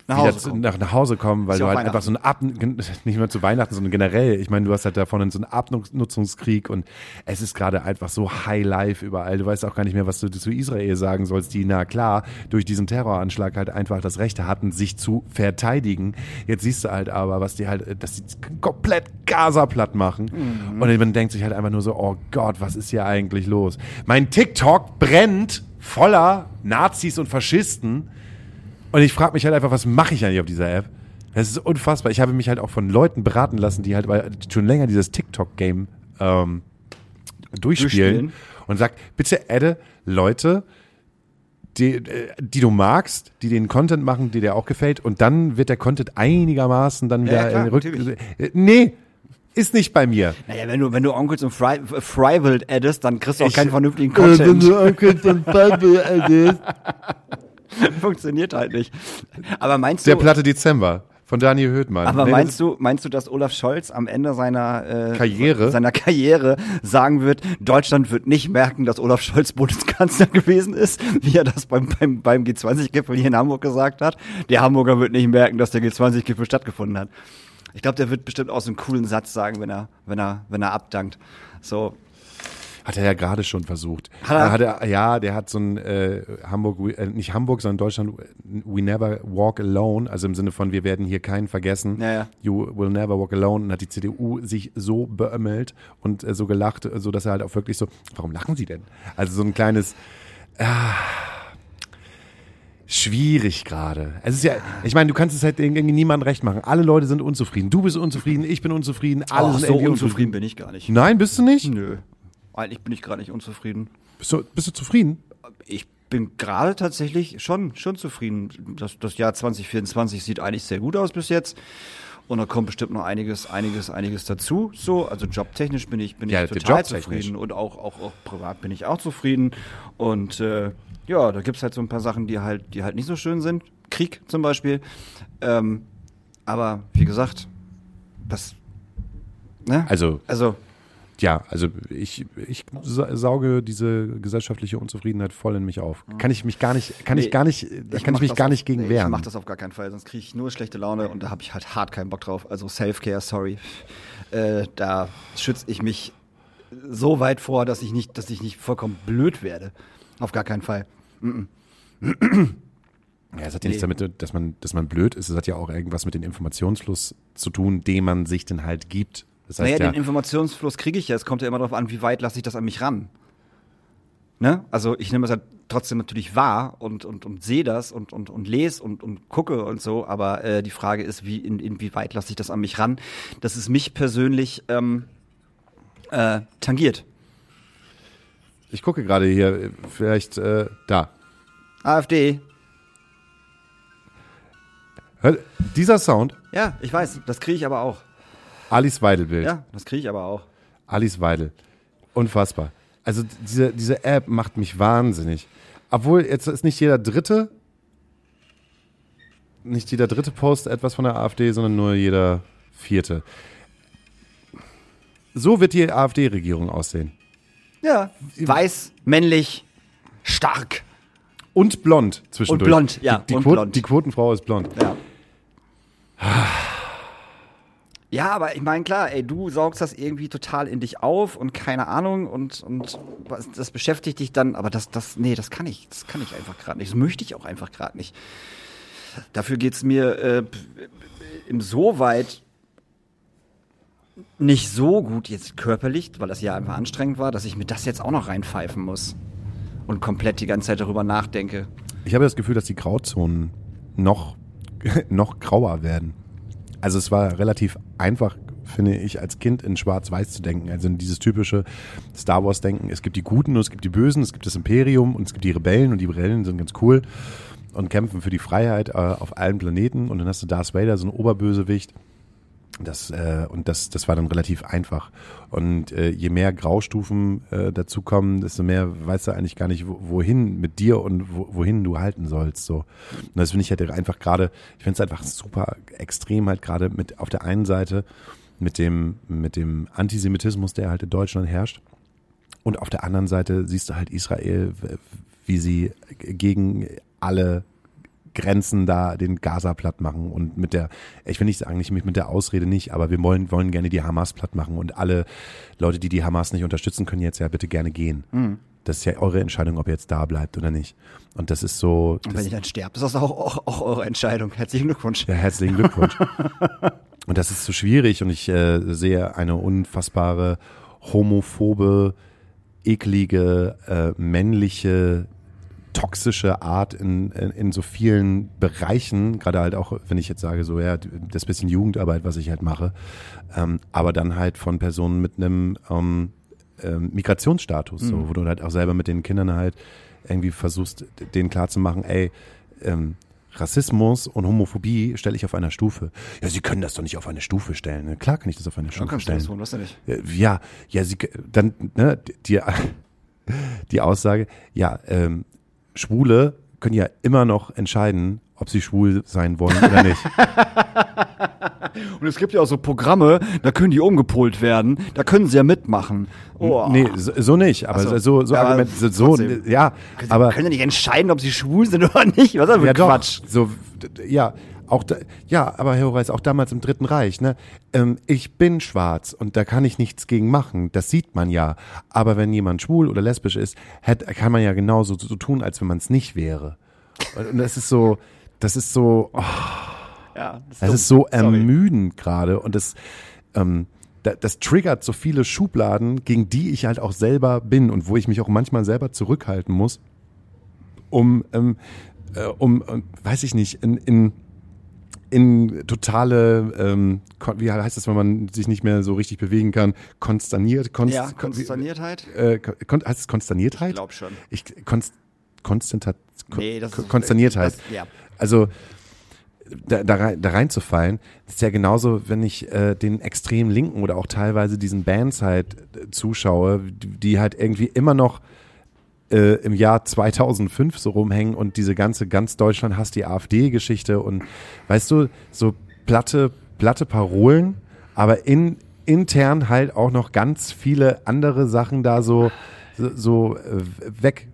Nach Hause zu, nach, nach Hause kommen, weil du halt einfach so ein Ab, [laughs] nicht nur zu Weihnachten, sondern generell, ich meine, du hast halt davon so einen Abnutzungskrieg und es ist gerade einfach so High Life überall. Du weißt auch gar nicht mehr, was du zu Israel sagen sollst, die, na klar, durch diesen Terroranschlag halt einfach das Recht hatten, sich zu verteidigen. Jetzt siehst du halt aber, was die halt, dass die komplett Gaza platt machen. Mhm. Und man denkt sich halt einfach nur so, oh Gott, was ist hier eigentlich los? Mein TikTok brennt voller Nazis und Faschisten. Und ich frage mich halt einfach, was mache ich eigentlich auf dieser App? Das ist unfassbar. Ich habe mich halt auch von Leuten beraten lassen, die halt schon länger dieses TikTok-Game ähm, durchspielen, Durchspielen. und sagt, bitte adde Leute, die, äh, die du magst, die den Content machen, die dir auch gefällt und dann wird der Content einigermaßen dann wieder Ja, klar, äh. Äh, nee, ist nicht bei mir. Naja, wenn du, wenn du Onkels und Fry, Frywild addest, dann kriegst du auch Ich- keinen vernünftigen Äh, wenn Content. du Onkel von Bible addest. [laughs] [laughs] Funktioniert halt nicht. Aber meinst Der du, Platte Dezember von Daniel Höhtmann. aber Nee, meinst du, meinst du, dass Olaf Scholz am Ende seiner äh, Karriere? seiner Karriere sagen wird, Deutschland wird nicht merken, dass Olaf Scholz Bundeskanzler [laughs] gewesen ist, wie er das beim, beim, beim G20-Gipfel hier in Hamburg gesagt hat? Der Hamburger wird nicht merken, dass der G20-Gipfel stattgefunden hat. Ich glaube, der wird bestimmt auch so einen coolen Satz sagen, wenn er, wenn er, wenn er abdankt. So, Hat er ja gerade schon versucht. Hat er? Hat er, ja, der hat so ein äh, Hamburg, äh, nicht Hamburg, sondern Deutschland, we never walk alone, also im Sinne von, wir werden hier keinen vergessen. Ja, ja. You will never walk alone. Und hat die CDU sich so beömmelt und äh, so gelacht, äh, so dass er halt auch wirklich so, warum lachen Sie denn? Also so ein kleines, ah, schwierig gerade. Es ist ja, ich meine, du kannst es halt irgendwie niemandem recht machen. Alle Leute sind unzufrieden. Du bist unzufrieden, ich bin unzufrieden, alle Ach, sind so irgendwie unzufrieden bin ich gar nicht. Nein, bist du nicht? Nö. Eigentlich bin ich gerade nicht unzufrieden. Bist du, bist du zufrieden? Ich bin gerade tatsächlich schon, schon zufrieden. Das, das Jahr 2024 sieht eigentlich sehr gut aus bis jetzt. Und da kommt bestimmt noch einiges, einiges, einiges dazu. So, also jobtechnisch bin ich, bin Ja, ich total zufrieden und auch, auch, auch privat bin ich auch zufrieden. Und äh, ja, da gibt's halt so ein paar Sachen, die halt, die halt nicht so schön sind. Krieg zum Beispiel. Ähm, aber wie gesagt, das. Ne? Also, Also, ja, also ich, ich sa- sauge diese gesellschaftliche Unzufriedenheit voll in mich auf. Kann ich mich gar nicht, kann Nee, ich gar nicht, da kann ich mich gar auf- nicht gegen nee, wehren. Ich mach das auf gar keinen Fall, sonst kriege ich nur schlechte Laune und da habe ich halt hart keinen Bock drauf. Also Self-Care, sorry. Äh, da schütze ich mich so weit vor, dass ich nicht, dass ich nicht vollkommen blöd werde. Auf gar keinen Fall. Ja, es hat ja nichts damit, dass man, dass man blöd ist. Es hat ja auch irgendwas mit dem Informationsfluss zu tun, den man sich dann halt gibt. Das heißt naja, ja, den Informationsfluss kriege ich ja. Es kommt ja immer darauf an, wie weit lasse ich das an mich ran. Ne? Also ich nehme es halt trotzdem natürlich wahr und, und, und sehe das und, und, und lese und, und gucke und so, aber äh, die Frage ist, wie, in, inwieweit lasse ich das an mich ran, dass es mich persönlich ähm, äh, tangiert. ich gucke gerade hier, vielleicht äh, da. AfD, Hör, dieser Sound, ja, ich weiß, das kriege ich aber auch. Alice Weidel-Bild. Ja, das kriege ich aber auch. Alice Weidel. Unfassbar. Also diese, diese App macht mich wahnsinnig. Obwohl, jetzt ist nicht jeder dritte, nicht jeder dritte Post etwas von der AfD, sondern nur jeder vierte. So wird die AfD-Regierung aussehen. Ja, weiß, männlich, stark. Und blond zwischendurch. Und blond, ja, Die, die, Quoten- blond. die Quotenfrau ist blond. Ja. Ja, aber ich meine, klar, ey, du saugst das irgendwie total in dich auf und keine Ahnung und, und das beschäftigt dich dann, aber das, das, nee, das kann ich, das kann ich einfach gerade nicht. Das möchte ich auch einfach gerade nicht. Dafür geht's mir äh, insoweit nicht so gut jetzt körperlich, weil das ja einfach anstrengend war, dass ich mir das jetzt auch noch reinpfeifen muss und komplett die ganze Zeit darüber nachdenke. Ich habe das Gefühl, dass die Grauzonen noch, [laughs] noch grauer werden. Also es war relativ einfach, finde ich, als Kind in Schwarz-Weiß zu denken. Also in dieses typische Star Wars-Denken. Es gibt die Guten und es gibt die Bösen, es gibt das Imperium und es gibt die Rebellen und die Rebellen sind ganz cool. und kämpfen für die Freiheit äh, auf allen Planeten und dann hast du Darth Vader, so ein Oberbösewicht. Das, äh, und das, das war dann relativ einfach. Und äh, je mehr Graustufen äh, dazukommen, desto mehr weißt du eigentlich gar nicht, wo, wohin mit dir und wo, wohin du halten sollst. So. Und das finde ich halt einfach gerade, ich finde es einfach super extrem halt gerade mit auf der einen Seite mit dem, mit dem Antisemitismus, der halt in Deutschland herrscht. Und auf der anderen Seite siehst du halt Israel, wie sie gegen alle Grenzen da den Gaza platt machen und mit der, ich will nicht sagen, nicht mit der Ausrede nicht, aber wir wollen, wollen gerne die Hamas platt machen und alle Leute, die die Hamas nicht unterstützen, können jetzt ja bitte gerne gehen. Mhm. Das ist ja eure Entscheidung, ob ihr jetzt da bleibt oder nicht. Und das ist so. Und wenn ich dann sterbe, ist das auch, auch, auch eure Entscheidung. Herzlichen Glückwunsch. ja, herzlichen Glückwunsch. und das ist so schwierig und ich äh, sehe eine unfassbare homophobe, eklige, äh, männliche, toxische Art in, in, in so vielen Bereichen, gerade halt auch, wenn ich jetzt sage, so ja, das bisschen Jugendarbeit, was ich halt mache, ähm, aber dann halt von Personen mit einem ähm, ähm, Migrationsstatus, so, wo du halt auch selber mit den Kindern halt irgendwie versuchst, denen klarzumachen, ey, ähm, Rassismus und Homophobie stelle ich auf einer Stufe. Ja, Sie können das doch nicht auf eine Stufe stellen. Ne? Klar kann ich das auf eine Stufe kannst du stellen. das tun, nicht? Ja, ja, sie dann ne, die die Aussage, ja, ähm, Schwule können ja immer noch entscheiden, ob sie schwul sein wollen oder nicht. [laughs] Und es gibt ja auch so Programme, da können die umgepolt werden, da können sie ja mitmachen. Oh. Nee, so, so nicht, aber so. so so, Ja, aber Argument, so, so ja, Sie aber können ja nicht entscheiden, ob sie schwul sind oder nicht. Was ist das für ja Quatsch? doch, so ja, auch da, ja, aber Herr Horace, auch damals im Dritten Reich, ne? Ähm, ich bin schwarz und da kann ich nichts gegen machen, das sieht man ja. Aber wenn jemand schwul oder lesbisch ist, hätt, kann man ja genauso so tun, als wenn man es nicht wäre. Und das ist so, das ist so, oh, Ja, Es dumm. ist so ermüdend gerade und das, ähm, da, das triggert so viele Schubladen, gegen die ich halt auch selber bin und wo ich mich auch manchmal selber zurückhalten muss, um, ähm, äh, um, ähm, weiß ich nicht, in, in, in totale, ähm, wie heißt das, wenn man sich nicht mehr so richtig bewegen kann, konsterniert, konst, Ja, kon- Konsterniertheit? äh, kon, heißt es Konsterniertheit? Ich glaub schon. Ich, konst, Konstantat, kon, Nee, das ist- Konsterniertheit. das- ja. Also da, da, rein, da reinzufallen, ist ja genauso, wenn ich äh, den extrem Linken oder auch teilweise diesen Bands halt äh, zuschaue, die, die halt irgendwie immer noch äh, im Jahr 2005 so rumhängen und diese ganze ganz Deutschland hasst die AfD-Geschichte und weißt du, so platte, platte Parolen, aber in, intern halt auch noch ganz viele andere Sachen da so, so, so äh, weg,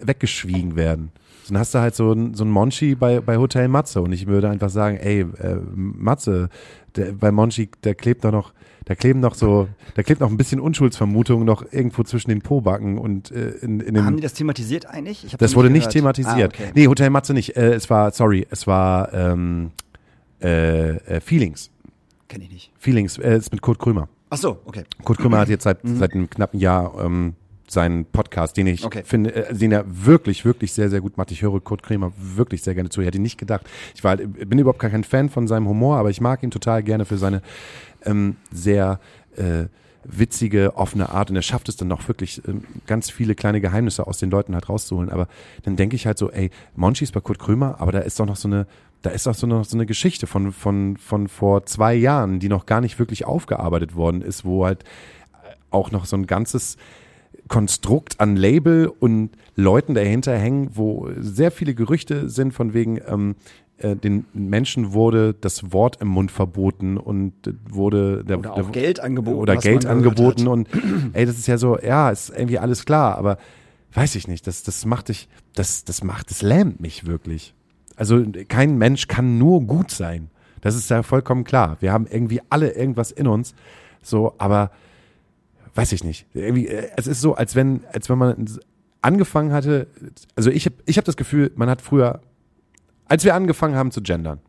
weggeschwiegen werden. Dann hast du halt so ein, so ein Monchi bei, bei Hotel Matze und ich würde einfach sagen, ey, äh, Matze, der, bei Monchi, da klebt doch noch, da kleben noch so, da klebt noch ein bisschen Unschuldsvermutung noch irgendwo zwischen den Pobacken und äh, in, in dem, Haben die das thematisiert eigentlich? Ich das noch wurde nicht gehört. thematisiert. Ah, okay. Nee, Hotel Matze nicht. Äh, es war, sorry, es war ähm, äh, äh, Feelings. Kenn ich nicht. Feelings, äh, ist mit Kurt Krömer. Ach so, okay. Kurt Krömer hat jetzt seit, seit einem knappen Jahr ähm, seinen Podcast, den ich Okay. finde, äh, den er wirklich, wirklich sehr, sehr gut macht. Ich höre Kurt Krömer wirklich sehr gerne zu. Ich hätte ihn nicht gedacht. Ich war, halt, bin überhaupt gar kein Fan von seinem Humor, aber ich mag ihn total gerne für seine ähm, sehr äh, witzige, offene Art und er schafft es dann noch wirklich ähm, ganz viele kleine Geheimnisse aus den Leuten halt rauszuholen. Aber dann denke ich halt so, ey, Monchi ist bei Kurt Krömer, aber da ist doch noch so eine, da ist doch so noch so eine Geschichte von, von, von vor zwei Jahren, die noch gar nicht wirklich aufgearbeitet worden ist, wo halt auch noch so ein ganzes Konstrukt an Label und Leuten dahinter hängen, wo sehr viele Gerüchte sind von wegen, ähm, äh, den Menschen wurde das Wort im Mund verboten und äh, wurde der, Oder auch der, Geld angeboten. oder Geld angeboten und ey, das ist ja so, ja, ist irgendwie alles klar, aber weiß ich nicht, das, das macht dich, das, das macht, das lähmt mich wirklich. Also kein Mensch kann nur gut sein. Das ist ja vollkommen klar. Wir haben irgendwie alle irgendwas in uns, so, aber weiß ich nicht. Irgendwie, äh, es ist so, als wenn, als wenn man angefangen hatte, also ich habe ich hab das Gefühl, man hat früher, als wir angefangen haben zu gendern,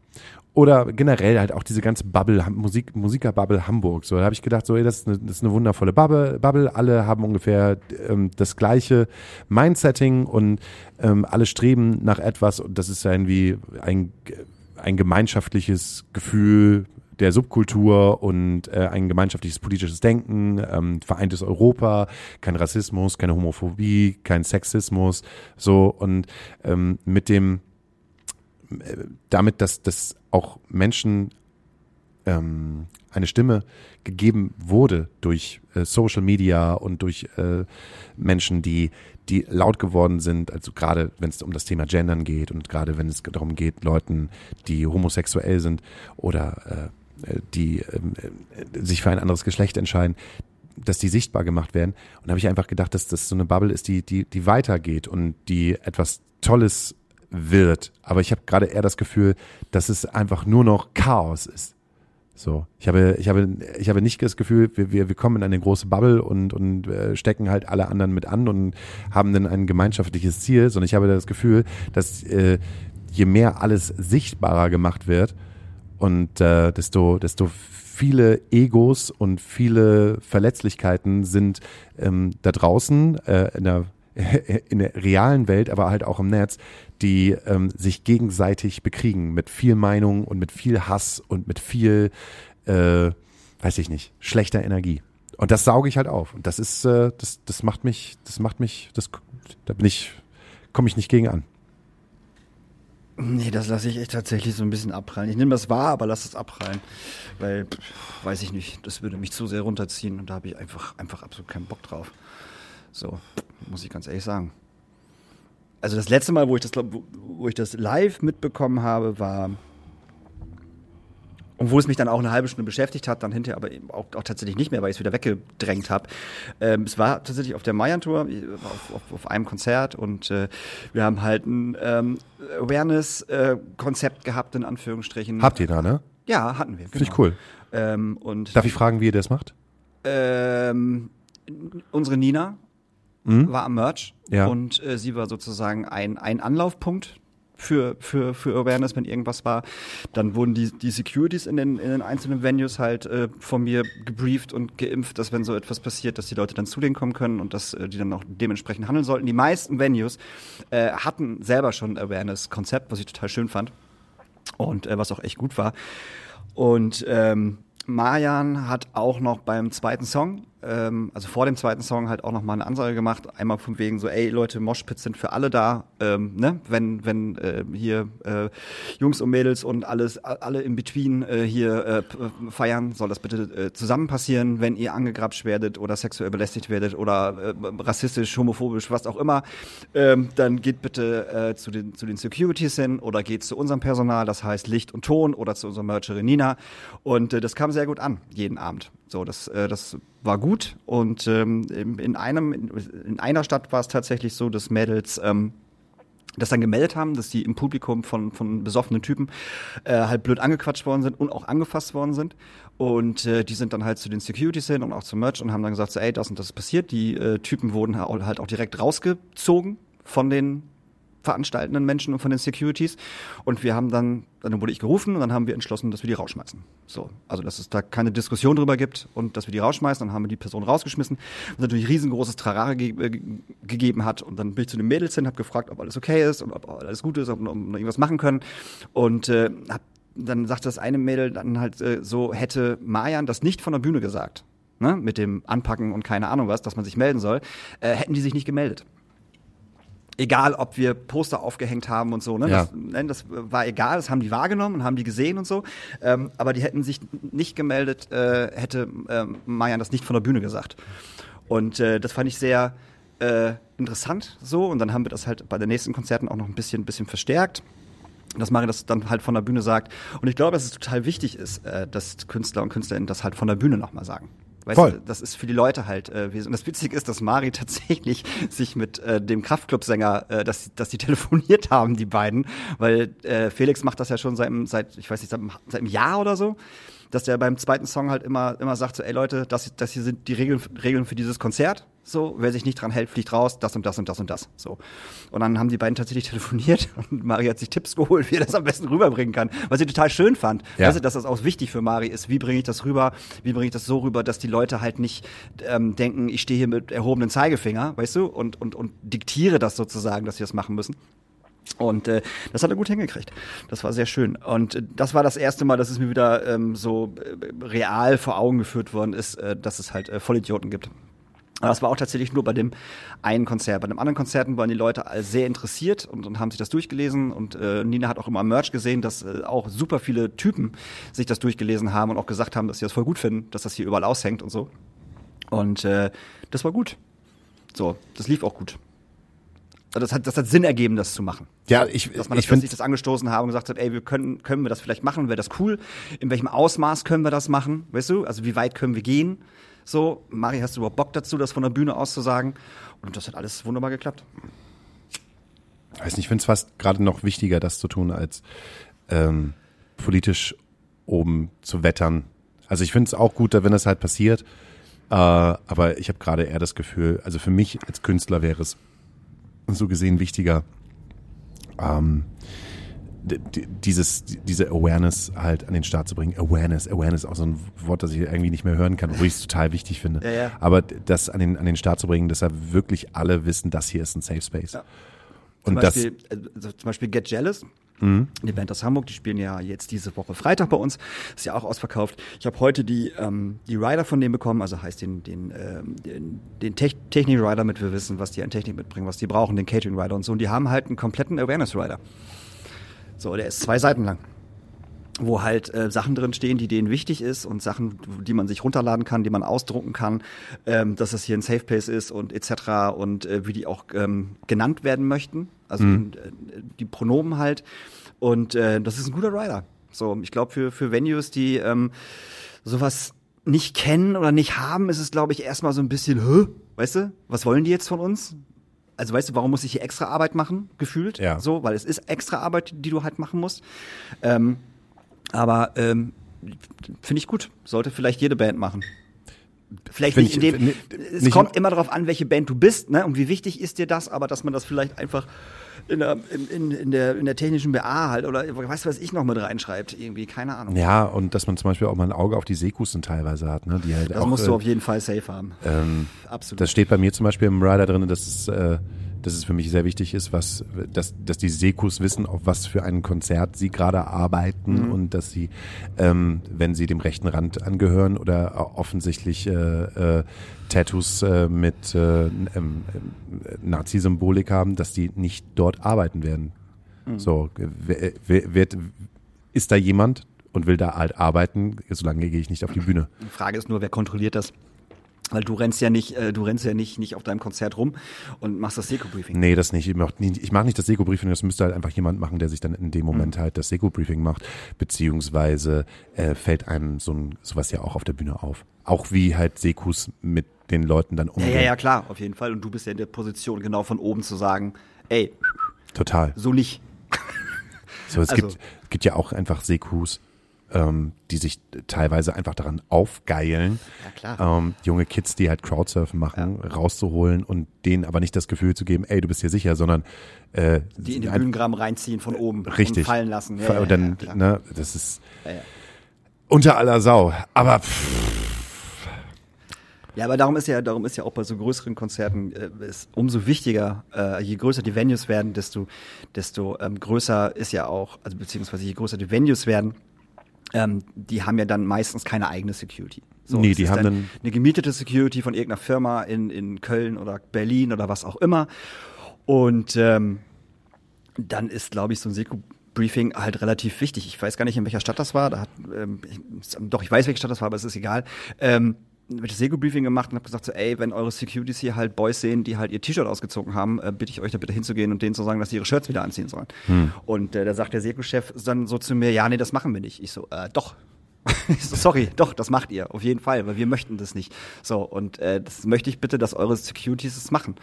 oder generell halt auch diese ganze Bubble, Musik, Musikerbubble Hamburg. So, da habe ich gedacht, so, ey, das ist eine, das ist eine wundervolle Bubble, Bubble. Alle haben ungefähr ähm, das gleiche Mindsetting und ähm, alle streben nach etwas. Und das ist ja irgendwie ein, ein gemeinschaftliches Gefühl der Subkultur und äh, ein gemeinschaftliches politisches Denken, ähm, vereintes Europa, kein Rassismus, keine Homophobie, kein Sexismus, so und ähm, mit dem damit, dass, dass auch Menschen ähm, eine Stimme gegeben wurde durch äh, Social Media und durch äh, Menschen, die, die laut geworden sind, also gerade wenn es um das Thema Gendern geht und gerade wenn es darum geht, Leuten, die homosexuell sind oder äh, die äh, sich für ein anderes Geschlecht entscheiden, dass die sichtbar gemacht werden. Und da habe ich einfach gedacht, dass das so eine Bubble ist, die, die, die weitergeht und die etwas Tolles wird. Aber ich habe gerade eher das Gefühl, dass es einfach nur noch Chaos ist. So, ich habe, ich habe, ich habe nicht das Gefühl, wir, wir, wir kommen in eine große Bubble und, und äh, stecken halt alle anderen mit an und haben dann ein gemeinschaftliches Ziel, sondern ich habe das Gefühl, dass äh, je mehr alles sichtbarer gemacht wird und äh, desto, desto viele Egos und viele Verletzlichkeiten sind ähm, da draußen äh, in der [laughs] in der realen Welt, aber halt auch im Netz, die ähm, sich gegenseitig bekriegen mit viel Meinung und mit viel Hass und mit viel, äh, weiß ich nicht, schlechter Energie. Und das sauge ich halt auf. Und das ist, äh, das, das macht mich, das macht mich, das, da bin ich, komme ich nicht gegen an. Nee, das lasse ich echt tatsächlich so ein bisschen abprallen. Ich nehme das wahr, aber lass es abprallen. Weil, weiß ich nicht, das würde mich zu sehr runterziehen und da habe ich einfach, einfach absolut keinen Bock drauf. So, muss ich ganz ehrlich sagen. Also das letzte Mal, wo ich das, wo- ich das live mitbekommen habe, war, und wo es mich dann auch eine halbe Stunde beschäftigt hat, dann hinterher aber auch, auch tatsächlich nicht mehr, weil ich es wieder weggedrängt habe. Ähm, es war tatsächlich auf der Mayan-Tour, war auf, auf, auf einem Konzert und äh, wir haben halt ein ähm, Awareness-Konzept gehabt, in Anführungsstrichen. Habt ihr da, ne? Ja, hatten wir. Finde ich cool. Ähm, und Darf ich fragen, wie ihr das macht? ähm, unsere Nina Mhm. war am Merch Ja. und äh, sie war sozusagen ein, ein Anlaufpunkt für, für, für Awareness, wenn irgendwas war. Dann wurden die, die Securities in den, in den einzelnen Venues halt äh, von mir gebrieft und geimpft, dass wenn so etwas passiert, dass die Leute dann zu denen kommen können und dass äh, die dann auch dementsprechend handeln sollten. Die meisten Venues äh, hatten selber schon ein Awareness-Konzept, was ich total schön fand und äh, was auch echt gut war. Und ähm, Marjan hat auch noch beim zweiten Song, ähm, also vor dem zweiten Song, halt auch noch mal eine Ansage gemacht. Einmal von wegen so, ey Leute, Moshpits sind für alle da. Ähm, ne? Wenn, wenn äh, hier äh, Jungs und Mädels und alles, alle in Between äh, hier äh, äh, feiern, soll das bitte äh, zusammen passieren. Wenn ihr angegrapscht werdet oder sexuell belästigt werdet oder rassistisch, homophobisch, was auch immer, ähm, dann geht bitte zu, den, zu den Securities hin oder geht zu unserem Personal, das heißt Licht und Ton oder zu unserer Mercherin Nina. Und das kam sehr gut an, jeden Abend. So, das, äh, das war gut. Und ähm, in in einem, in, in einer Stadt war es tatsächlich so, dass Mädels ähm, das dann gemeldet haben, dass die im Publikum von, von besoffenen Typen äh, halt blöd angequatscht worden sind und auch angefasst worden sind. Und äh, die sind dann halt zu den Securities hin und auch zum Merch und haben dann gesagt, so, ey, das und das ist passiert. Die äh, Typen wurden ha- halt auch direkt rausgezogen von den veranstaltenden Menschen und von den Securities. Und wir haben dann, dann wurde ich gerufen und dann haben wir entschlossen, dass wir die rausschmeißen. So, also dass es da keine Diskussion drüber gibt und dass wir die rausschmeißen. Dann haben wir die Person rausgeschmissen, was natürlich riesengroßes Trarare ge äh, gegeben hat. Und dann bin ich zu den Mädels hin, habe gefragt, ob alles okay ist und ob alles gut ist, ob wir noch irgendwas machen können. Und äh, hab, dann sagte das eine Mädel dann halt äh, so, hätte Marjan das nicht von der Bühne gesagt, ne, mit dem Anpacken und keine Ahnung was, dass man sich melden soll, äh, hätten die sich nicht gemeldet egal ob wir Poster aufgehängt haben und so, ne? Ja. Das, ne, das war egal, das haben die wahrgenommen und haben die gesehen und so. Ähm, aber die hätten sich nicht gemeldet, äh, hätte ähm, Marian das nicht von der Bühne gesagt. Und äh, das fand ich sehr äh, interessant so. Und dann haben wir das halt bei den nächsten Konzerten auch noch ein bisschen, bisschen verstärkt. Dass Marian das dann halt von der Bühne sagt. Und ich glaube, dass es total wichtig ist, äh, dass Künstler und Künstlerinnen das halt von der Bühne nochmal sagen. Weißt Voll. du, das ist für die Leute halt äh, wesentlich. Und das Witzige ist, dass Mari [laughs] tatsächlich sich mit äh, dem Kraftclub-Sänger, äh, dass, dass die [laughs] telefoniert haben, die beiden, weil äh, Felix macht das ja schon seit, seit ich weiß nicht, seit, seit einem Jahr oder so, dass der beim zweiten Song halt immer, immer sagt so, ey Leute, das, das hier sind die Regeln, Regeln für dieses Konzert. So, wer sich nicht dran hält, fliegt raus, das und das und das und das. So. Und dann haben die beiden tatsächlich [laughs] telefoniert und Mari hat sich Tipps geholt, wie er das am besten rüberbringen kann, was ich total schön fand. Ja. Weißt du, dass das auch wichtig für Mari ist. Wie bringe ich das rüber? Wie bringe ich das so rüber, dass die Leute halt nicht ähm, denken, ich stehe hier mit erhobenen Zeigefinger, weißt du, und, und, und diktiere das sozusagen, dass sie das machen müssen. Und äh, das hat er gut hingekriegt. Das war sehr schön. Und äh, das war das erste Mal, dass es mir wieder ähm, so äh, real vor Augen geführt worden ist, äh, dass es halt äh, Vollidioten gibt. Aber das war auch tatsächlich nur bei dem einen Konzert. Bei den anderen Konzerten waren die Leute sehr interessiert und, und haben sich das durchgelesen. Und äh, Nina hat auch immer am Merch gesehen, dass äh, auch super viele Typen sich das durchgelesen haben und auch gesagt haben, dass sie das voll gut finden, dass das hier überall aushängt und so. Und äh, das war gut. So, das lief auch gut. Das hat, das hat Sinn ergeben, das zu machen. Ja, ich, Dass man das ich plötzlich das angestoßen haben und gesagt hat, ey, wir können, können wir das vielleicht machen, wäre das cool? In welchem Ausmaß können wir das machen? Weißt du? Also wie weit können wir gehen? So, Mari, hast du überhaupt Bock dazu, das von der Bühne aus zu sagen? Und das hat alles wunderbar geklappt. weiß nicht, ich finde es fast gerade noch wichtiger, das zu tun, als ähm, politisch oben zu wettern. Also ich finde es auch gut, wenn das halt passiert. Äh, aber ich habe gerade eher das Gefühl, also für mich als Künstler wäre es so gesehen wichtiger, ähm, dieses, diese Awareness halt an den Start zu bringen. Awareness, Awareness, auch so ein Wort, das ich irgendwie nicht mehr hören kann, obwohl ich es total wichtig finde. Ja, ja. Aber das an den, an den Start zu bringen, dass da wirklich alle wissen, das hier ist ein Safe Space. Ja. Und Zum das, Beispiel, also zum Beispiel Get Jealous. Die Band aus Hamburg, die spielen ja jetzt diese Woche Freitag bei uns. Ist ja auch ausverkauft. Ich habe heute die, ähm, die Rider von denen bekommen, also heißt den, den, ähm, den, den Tech Technik-Rider, mit wir wissen, was die an Technik mitbringen, was die brauchen, den Catering-Rider und so. Und die haben halt einen kompletten Awareness-Rider. So, der ist zwei Seiten lang. Wo halt äh, Sachen drin stehen, die denen wichtig ist und Sachen, die man sich runterladen kann, die man ausdrucken kann, ähm, dass es hier ein Safe Place ist und etc. und äh, wie die auch ähm, genannt werden möchten. Also äh, die Pronomen halt. Und äh, das ist ein guter Rider. So, ich glaube für für Venues, die ähm, sowas nicht kennen oder nicht haben, ist es glaube ich erstmal so ein bisschen, Hä? weißt du, was wollen die jetzt von uns? Also weißt du, warum muss ich hier extra Arbeit machen, gefühlt? Ja. So, weil es ist extra Arbeit, die du halt machen musst. Ähm, aber ähm, finde ich gut. Sollte vielleicht jede Band machen. Vielleicht nicht ich- in dem. nicht- es nicht kommt im- immer darauf an, welche Band du bist, ne? Und wie wichtig ist dir das, aber dass man das vielleicht einfach in der, in, in, der, in der technischen BA halt oder weißt du, was ich noch mit reinschreibt, irgendwie, keine Ahnung. Ja, und dass man zum Beispiel auch mal ein Auge auf die Seekusten teilweise hat, ne? Die halt Das auch, musst du äh, auf jeden Fall safe haben. ähm, Absolut. Das steht bei mir zum Beispiel im Rider drin, dass es, äh, dass es für mich sehr wichtig ist, was, dass, dass die Sekus wissen, auf was für ein Konzert sie gerade arbeiten Mhm. und dass sie, ähm, wenn sie dem rechten Rand angehören oder offensichtlich äh, äh, Tattoos äh, mit äh, ähm, ähm, Nazi-Symbolik haben, dass die nicht dort arbeiten werden. Mhm. So, wird, ist da jemand und will da halt arbeiten, solange gehe ich nicht auf die Bühne. Die Frage ist nur, wer kontrolliert das? Weil du rennst ja nicht, äh, du rennst ja nicht, nicht auf deinem Konzert rum und machst das Seko-Briefing. Nee, das nicht. Ich mach nicht, ich mach nicht das Seko-Briefing, das müsste halt einfach jemand machen, der sich dann in dem Moment halt das Seko-Briefing macht, beziehungsweise äh, fällt einem so ein, sowas ja auch auf der Bühne auf. Auch wie halt Sekus mit den Leuten dann Ja, umgehen. ja, ja, klar, auf jeden Fall. Und du bist ja in der Position, genau von oben zu sagen, ey, Total. so nicht. So, es [laughs] Also- gibt, es gibt ja auch einfach Sekus, ähm, die sich teilweise einfach daran aufgeilen, Ja, ähm, junge Kids, die halt Crowdsurfen machen, rauszuholen und denen aber nicht das Gefühl zu geben, ey, du bist hier sicher, sondern äh, Die in den Bühnengraben reinziehen von oben Richtig. und fallen lassen. Ja, ja, und dann, ja, ne, das ist Ja, ja. unter aller Sau. Aber pff, Ja, aber darum ist ja, darum ist ja auch bei so größeren Konzerten äh, ist umso wichtiger, äh, je größer die Venues werden, desto, desto ähm, größer ist ja auch, also beziehungsweise je größer die Venues werden, ähm, die haben ja dann meistens keine eigene Security. Nee, es die haben dann eine gemietete Security von irgendeiner Firma in, in Köln oder Berlin oder was auch immer. Und ähm, dann ist, glaube ich, so ein Seko-Briefing halt relativ wichtig. Ich weiß gar nicht, in welcher Stadt das war. Da hat, ähm, doch, ich weiß, welche Stadt das war, aber es ist egal. Ähm, mit das Seko-Briefing gemacht und habe gesagt so, ey, wenn eure Securities hier halt Boys sehen, die halt ihr T-Shirt ausgezogen haben, äh, bitte ich euch da bitte hinzugehen und denen zu sagen, dass sie ihre Shirts wieder anziehen sollen. Und äh, da sagt der Seko-Chef dann so zu mir, ja, nee, das machen wir nicht. Ich so, äh, doch. [laughs] Ich so, sorry, doch, das macht ihr, auf jeden Fall, weil wir möchten das nicht. So, und äh, das möchte ich bitte, dass eure Securities es machen.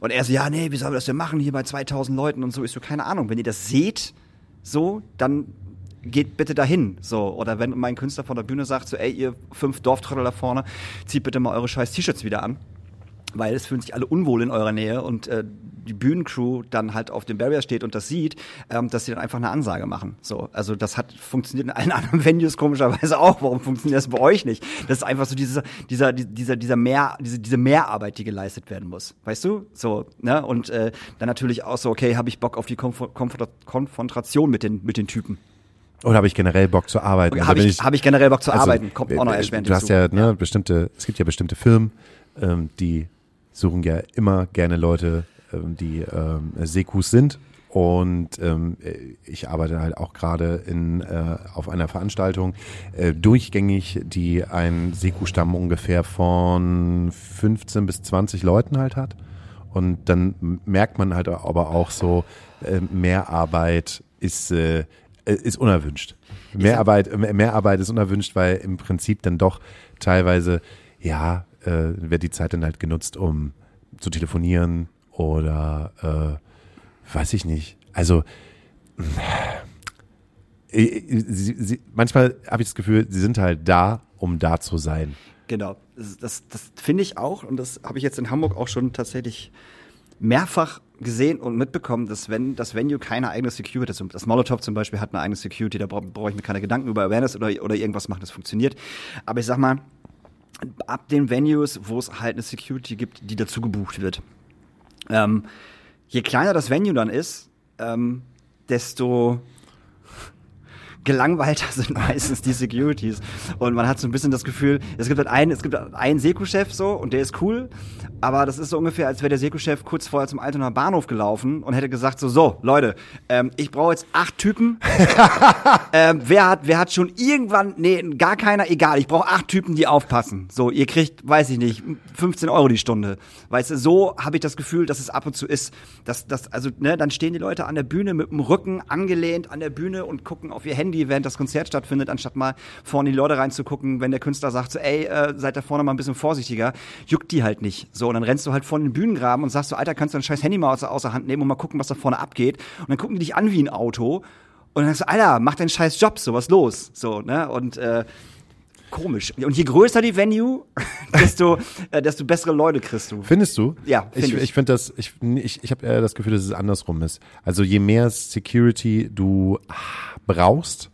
Und er so, ja, nee, wie sollen wir das denn machen, hier bei 2000 Leuten und so. Ich so, keine Ahnung, wenn ihr das seht, so, dann geht bitte dahin. So, oder wenn mein Künstler von der Bühne sagt, so, ey, ihr fünf Dorftrottel da vorne, zieht bitte mal eure scheiß T-Shirts wieder an. Weil es fühlen sich alle unwohl in eurer Nähe und äh, die Bühnencrew dann halt auf dem Barrier steht und das sieht, ähm, dass sie dann einfach eine Ansage machen. So, also das hat funktioniert in allen [laughs] anderen Venues komischerweise auch. Warum funktioniert das bei euch nicht? Das ist einfach so dieser, dieser, dieser, dieser mehr, diese, diese Mehrarbeit, die geleistet werden muss. Weißt du? So, ne? Und äh, dann natürlich auch so, okay, habe ich Bock auf die Konf Konf Konfrontation mit den, mit den Typen. Oder habe ich generell Bock zu arbeiten? Also Habe wenn ich, hab ich generell Bock zu also, arbeiten? Kommt auch noch äh, erschwerend Du hast ja, ne, bestimmte, es gibt ja bestimmte Firmen, ähm, die suchen ja immer gerne Leute, ähm, die ähm, Sekus sind. Und ähm, ich arbeite halt auch gerade in äh, auf einer Veranstaltung äh, durchgängig, die einen Seku-Stamm ungefähr von 15 bis 20 Leuten halt hat. Und dann merkt man halt aber auch so, äh, Mehrarbeit ist, äh, ist unerwünscht. Mehrarbeit, mehr Arbeit ist unerwünscht, weil im Prinzip dann doch teilweise, ja, äh, wird die Zeit dann halt genutzt, um zu telefonieren oder äh, weiß ich nicht. Also äh, sie, sie, manchmal habe ich das Gefühl, sie sind halt da, um da zu sein. Genau, das, das, das finde ich auch und das habe ich jetzt in Hamburg auch schon tatsächlich mehrfach gesehen und mitbekommen, dass wenn das Venue keine eigene Security hat, das Molotov zum Beispiel hat eine eigene Security, da brauche brauch ich mir keine Gedanken über Awareness oder, oder irgendwas machen, das funktioniert. Aber ich sag mal, ab den Venues, wo es halt eine Security gibt, die dazu gebucht wird, ähm, je kleiner das Venue dann ist, ähm, desto gelangweilter sind [laughs] meistens die Securities. Und man hat so ein bisschen das Gefühl, es gibt halt einen, es gibt einen Seku-Chef so und der ist cool, aber das ist so ungefähr, als wäre der Seku-Chef kurz vorher zum Altonaer Bahnhof gelaufen und hätte gesagt so, so, Leute, ähm, ich brauche jetzt acht Typen. [laughs] ähm, wer hat, wer hat schon irgendwann, nee, gar keiner, egal, ich brauche acht Typen, die aufpassen. So, ihr kriegt, weiß ich nicht, 15 Euro die Stunde. Weißt du, so habe ich das Gefühl, dass es ab und zu ist, dass, dass, also, ne, dann stehen die Leute an der Bühne mit dem Rücken angelehnt an der Bühne und gucken auf ihr Handy, während das Konzert stattfindet, anstatt mal vorne die Leute reinzugucken, wenn der Künstler sagt so, ey, äh, seid da vorne mal ein bisschen vorsichtiger, juckt die halt nicht. So, und dann rennst du halt vor den Bühnengraben und sagst so, Alter, kannst du dein scheiß Handy mal außer, außer Hand nehmen und mal gucken, was da vorne abgeht. Und dann gucken die dich an wie ein Auto. Und dann sagst du, Alter, mach deinen scheiß Job, so was los. So, ne? Und äh, komisch. Und je größer die Venue, [laughs] desto, äh, desto bessere Leute kriegst du. Findest du? Ja, find ich. ich. Ich finde das, ich, ich, ich habe eher das Gefühl, dass es andersrum ist. Also je mehr Security du brauchst,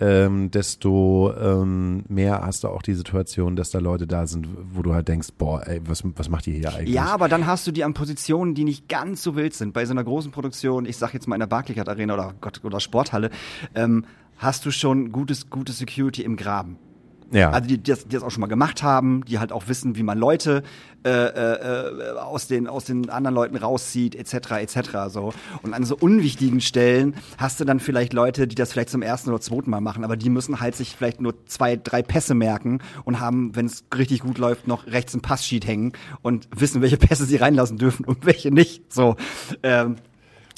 ähm, desto ähm, mehr hast du auch die Situation, dass da Leute da sind, wo du halt denkst, boah, ey, was, was macht ihr hier eigentlich? Ja, aber dann hast du die an Positionen, die nicht ganz so wild sind. Bei so einer großen Produktion, ich sag jetzt mal in der Barclaycard Arena oder Gott oder Sporthalle, ähm, hast du schon gutes, gute Security im Graben. Ja. Also die, die, das, die das auch schon mal gemacht haben, die halt auch wissen, wie man Leute äh, äh, aus den aus den anderen Leuten rauszieht, etc. etc. So und an so unwichtigen Stellen hast du dann vielleicht Leute, die das vielleicht zum ersten oder zweiten Mal machen, aber die müssen halt sich vielleicht nur zwei, drei Pässe merken und haben, wenn es richtig gut läuft, noch rechts ein Passsheet hängen und wissen, welche Pässe sie reinlassen dürfen und [laughs] welche nicht. So. Ähm,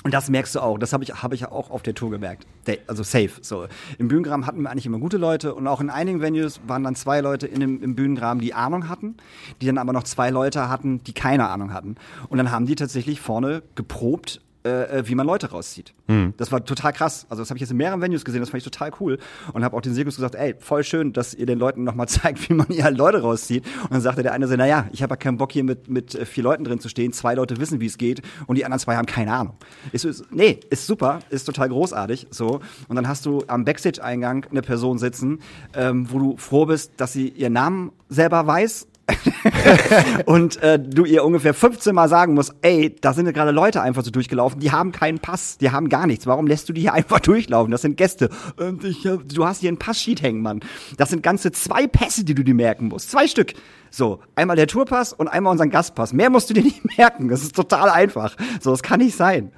und das merkst du auch. Das habe ich, hab ich auch auf der Tour gemerkt. Also safe. So. Im Bühnengraben hatten wir eigentlich immer gute Leute und auch in einigen Venues waren dann zwei Leute in dem, im Bühnengraben, die Ahnung hatten, die dann aber noch zwei Leute hatten, die keine Ahnung hatten. Und dann haben die tatsächlich vorne geprobt, äh, äh, wie man Leute rauszieht. Das war total krass. Also das habe ich jetzt in mehreren Venues gesehen, das fand ich total cool. Und habe auch den Sirkus gesagt, ey, voll schön, dass ihr den Leuten nochmal [laughs] zeigt, wie man hier halt Leute rauszieht. Und dann sagte der eine so, naja, ich habe ja keinen Bock hier mit, mit äh, vier Leuten drin zu stehen. Zwei Leute wissen, wie es geht und die anderen zwei haben keine Ahnung. Ist, ist, nee, ist super, ist total großartig. So. Und dann hast du am Backstage-Eingang eine Person sitzen, ähm, wo du froh bist, dass sie ihren Namen selber weiß [laughs] und äh, du ihr ungefähr 15 Mal sagen musst, ey, da sind ja gerade Leute einfach so durchgelaufen, die haben keinen Pass, die haben gar nichts. Warum lässt du die hier einfach [laughs] durchlaufen? Das sind Gäste. Und ich du hast hier einen Passsheet hängen, Mann. Das sind ganze zwei Pässe, die du dir merken musst. Zwei Stück. So, einmal der Tourpass und einmal unseren Gastpass. Mehr musst du dir [laughs] nicht merken. Das ist total einfach. So, das kann nicht sein.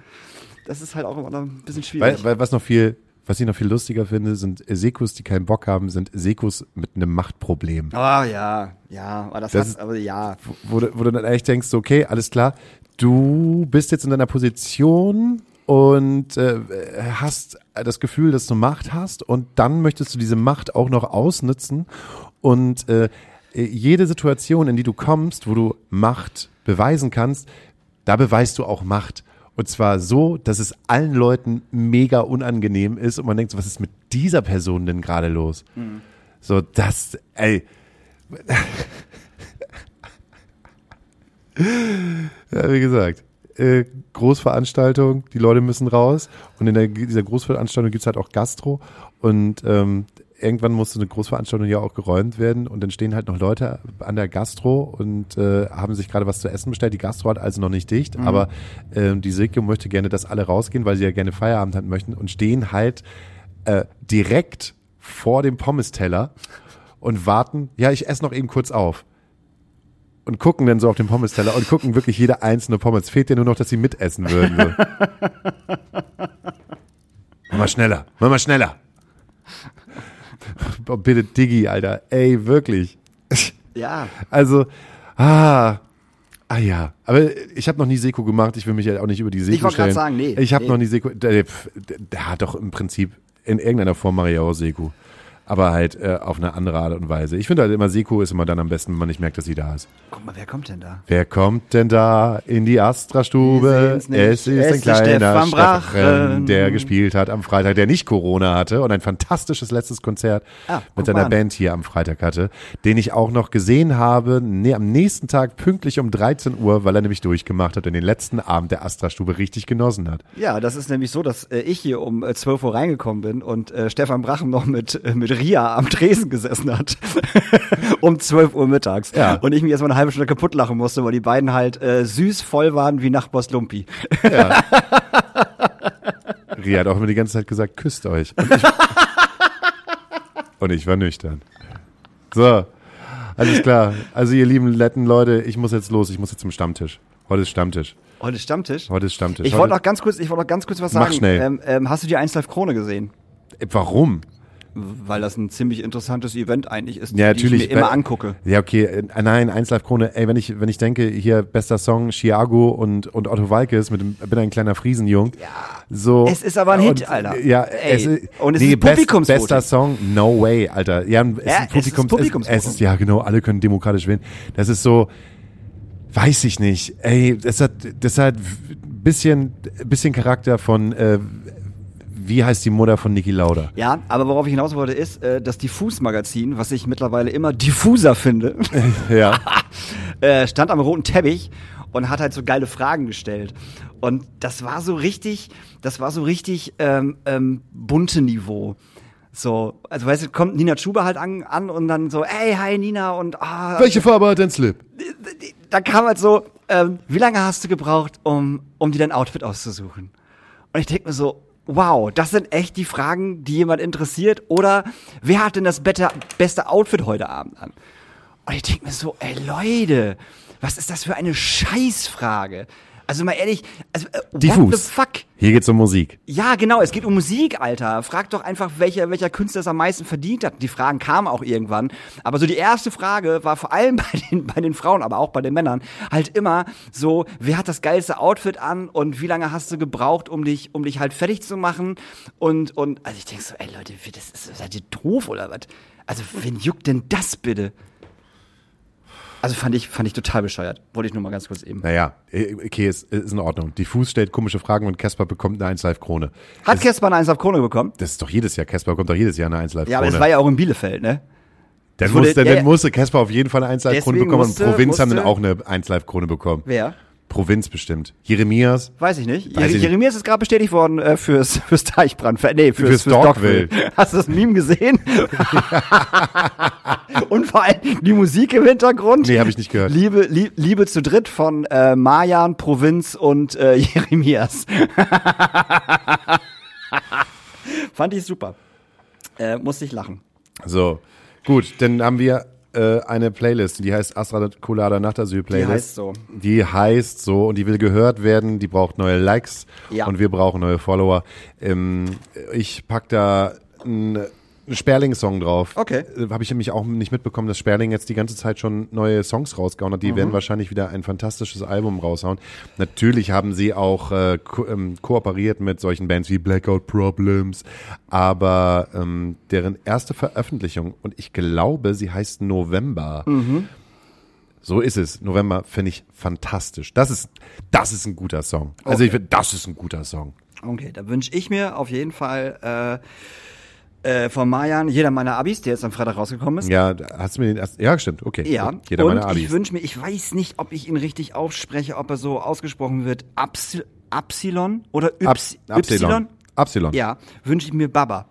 Das ist halt auch immer noch ein bisschen schwierig. Weil, weil was noch viel, was ich noch viel lustiger finde, sind Sekus, die keinen Bock haben, sind Sekus mit einem Machtproblem. Ah ja, ja, aber das, Das hat, ist- aber ja. Wo, du- wo du dann echt denkst, okay, alles klar, du bist jetzt in deiner Position und äh, hast das Gefühl, dass du Macht hast und dann möchtest du diese Macht auch noch ausnutzen und äh, jede Situation, in die du kommst, wo du Macht beweisen kannst, da beweist du auch Macht. Und zwar so, dass es allen Leuten mega unangenehm ist und man denkt, so, was ist mit dieser Person denn gerade los? So, das, ey. [laughs] Ja, wie gesagt, äh, Großveranstaltung, die Leute müssen raus und in der, dieser Großveranstaltung gibt's halt auch Gastro und ähm, irgendwann musste eine Großveranstaltung ja auch geräumt werden und dann stehen halt noch Leute an der Gastro und äh, haben sich gerade was zu essen bestellt. Die Gastro hat also noch nicht dicht, aber ähm, die Silke möchte gerne, dass alle rausgehen, weil sie ja gerne Feierabend haben möchten und stehen halt äh, direkt vor dem Pommesteller und warten, ja, ich esse noch eben kurz auf. und gucken dann so auf den Pommes-Teller und gucken wirklich jede einzelne Pommes. Fehlt dir nur noch, dass sie mitessen würden. So. [laughs] mach mal schneller, mach mal schneller. Oh, bitte Diggi, Alter. Ey, wirklich. Ja. Also, ah, ah ja. Aber ich habe noch nie Seko gemacht. Ich will mich ja auch nicht über die Seko Ich wollte gerade stellen. sagen, nee, Ich habe nee. noch nie Seko. Der hat doch im Prinzip in irgendeiner Form mache ich auch Seko. Aber halt äh, auf eine andere Art und Weise. Ich finde halt immer, Seko ist immer dann am besten, wenn man nicht merkt, dass sie da ist. Guck mal, wer kommt denn da? Wer kommt denn da in die Astra-Stube? Es ist Es ein kleiner Stefan Brachen. Der gespielt hat am Freitag, der nicht Corona hatte und ein fantastisches letztes Konzert Ah, mit seiner an. Band hier am Freitag hatte, den ich auch noch gesehen habe, nee, am nächsten Tag pünktlich um 13 Uhr, weil er nämlich durchgemacht hat und den letzten Abend der Astra-Stube richtig genossen hat. Ja, das ist nämlich so, dass äh, ich hier um äh, 12 Uhr reingekommen bin und äh, Stefan Brachen noch mit, äh, mit Ria am Tresen gesessen hat. [laughs] um 12 Uhr mittags. Ja. Und ich mich erstmal eine halbe Stunde kaputt lachen musste, weil die beiden halt äh, süß voll waren wie Nachbars Lumpi. [laughs] Ria hat auch immer die ganze Zeit gesagt, küsst euch. Und ich, [laughs] und ich war nüchtern. So, alles klar. Also ihr lieben netten Leute, ich muss jetzt los, ich muss jetzt zum Stammtisch. Heute ist Stammtisch. Heute ist Stammtisch. Heute ist Stammtisch. Ich wollte noch ganz kurz, ich wollte noch ganz kurz was Mach sagen. schnell. Ähm, ähm, hast du die 1 Live Krone gesehen? Warum? Weil das ein ziemlich interessantes Event eigentlich ist, Ja, die natürlich. ich mir immer angucke. Ja, okay. äh, Nein, 1 Live Krone. Ey, wenn ich, wenn ich denke, hier bester Song, Chiago und, und Otto Walkes mit dem, bin ein kleiner Friesenjung. Ja. So. Es ist aber ein Hit, und, Alter. Ja, Ey, es ist, und es nee, ist Publikumsvoting. Bester Song, no way, Alter. Ja, es Ja, ist es ist Publikums, es, es ist, ja, genau, alle können demokratisch wählen. Das ist so, weiß ich nicht. Ey, das hat, das hat ein bisschen, bisschen Charakter von, äh, wie heißt die Mutter von Niki Lauda? Ja, aber worauf ich hinaus wollte, ist äh, das Diffus-Magazin, was ich mittlerweile immer diffuser finde, [laughs] Ja. [laughs] äh, stand am roten Teppich und hat halt so geile Fragen gestellt. Und das war so richtig, das war so richtig ähm, ähm, bunte Niveau. So, also weißt du, kommt Nina Schuber halt an, an und dann so, ey, hi Nina und ah, Welche Farbe hat dein Slip? da kam halt so, ähm, wie lange hast du gebraucht, um, um dir dein Outfit auszusuchen? Und ich denke mir so, wow, das sind echt die Fragen, die jemand interessiert. Oder wer hat denn das beste Outfit heute Abend an? Und ich denke mir so, ey Leute, was ist das für eine Scheißfrage? Also mal ehrlich, also, äh, what Diffus. the fuck? Hier geht's um Musik. Ja, genau, es geht um Musik, Alter. Frag doch einfach, welcher, welcher Künstler es am meisten verdient hat. Die Fragen kamen auch irgendwann. Aber so die erste Frage war vor allem [laughs] bei den, bei den Frauen, aber auch bei den Männern, halt immer so, wer hat das geilste Outfit an und wie lange hast du gebraucht, um dich, um dich halt fertig zu machen? Und, und, also ich denk so, ey Leute, wie, das ist, seid ihr doof oder was? Also, wen juckt denn das bitte? Also fand ich, fand ich total bescheuert. Wollte ich nur mal ganz kurz eben. Naja, eh, okay, ist, ist in Ordnung. Diffus stellt komische Fragen und Casper bekommt eine 1 Live Krone. Hat Casper eine Eins auf Krone bekommen? Das ist doch jedes Jahr. Casper bekommt doch jedes Jahr eine 1 Live Krone. Ja, aber das war ja auch in Bielefeld, ne? dann, wurde- musste, ja. dann musste Casper auf jeden Fall eine 1 Live Krone Deswegen bekommen musste- und Provinz haben dann musste- auch eine 1 Live Krone bekommen. Wer? Provinz bestimmt. Jeremias. Weiß ich nicht. Weiß ich nicht. Jeremias ist gerade bestätigt worden äh, fürs, [laughs] fürs Teichbrand. Für, nee, fürs, Fürs fürs, Dogville. Dogville. [laughs] Hast du das Meme gesehen? [laughs] Und vor allem die Musik im Hintergrund. Nee, habe ich nicht gehört. Liebe, lieb, Liebe zu dritt von äh, Marjan, Provinz und äh, Jeremias. Fand ich super. Äh, musste ich lachen. So, gut, dann haben wir äh, eine Playlist, die heißt Astra Colada Nachtasyl Playlist. Die heißt so. Die heißt so und die will gehört werden, die braucht neue Likes Ja. und wir brauchen neue Follower. Ähm, ich pack da einen Sperling-Song drauf. Okay. Äh, Habe ich nämlich auch nicht mitbekommen, dass Sperling jetzt die ganze Zeit schon neue Songs rausgehauen hat. Die Mhm. werden wahrscheinlich wieder ein fantastisches Album raushauen. Natürlich haben sie auch äh, ko ähm, kooperiert mit solchen Bands wie Blackout Problems, aber ähm, deren erste Veröffentlichung, und ich glaube, sie heißt November. So ist es. November finde ich fantastisch. Das ist, das ist ein guter Song. Also ich finde, das ist ein guter Song. Okay, da wünsche ich mir auf jeden Fall äh, äh, von Marjan, jeder meiner Abis, der jetzt am Freitag rausgekommen ist. Ja, hast du mir den erst, ja, stimmt, okay. Ja. Jeder und meiner Abis. ich wünsche mir, ich weiß nicht, ob ich ihn richtig ausspreche, ob er so ausgesprochen wird, Absi Absilon oder Yps Abs- Y? Absilon. Ja, wünsche ich mir Baba.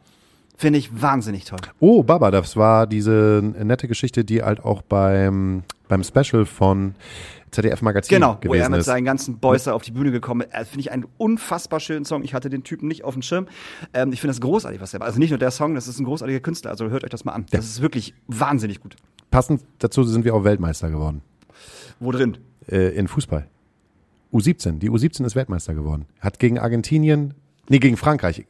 Finde ich wahnsinnig toll. Oh, Baba, das war diese nette Geschichte, die halt auch beim, beim Special von ZDF Magazin Genau, wo er gewesen mit ist. seinen ganzen Boys auf die Bühne gekommen ist. Also Finde ich einen unfassbar schönen Song. Ich hatte den Typen nicht auf dem Schirm. Ähm, ich finde das großartig, was er macht. Also nicht nur der Song, das ist ein großartiger Künstler. Also hört euch das mal an. Das ist wirklich wahnsinnig gut. Passend dazu sind wir auch Weltmeister geworden. Wo drin? äh, in Fußball. U17. Die U17 ist Weltmeister geworden. Hat gegen Argentinien, nee, gegen Frankreich.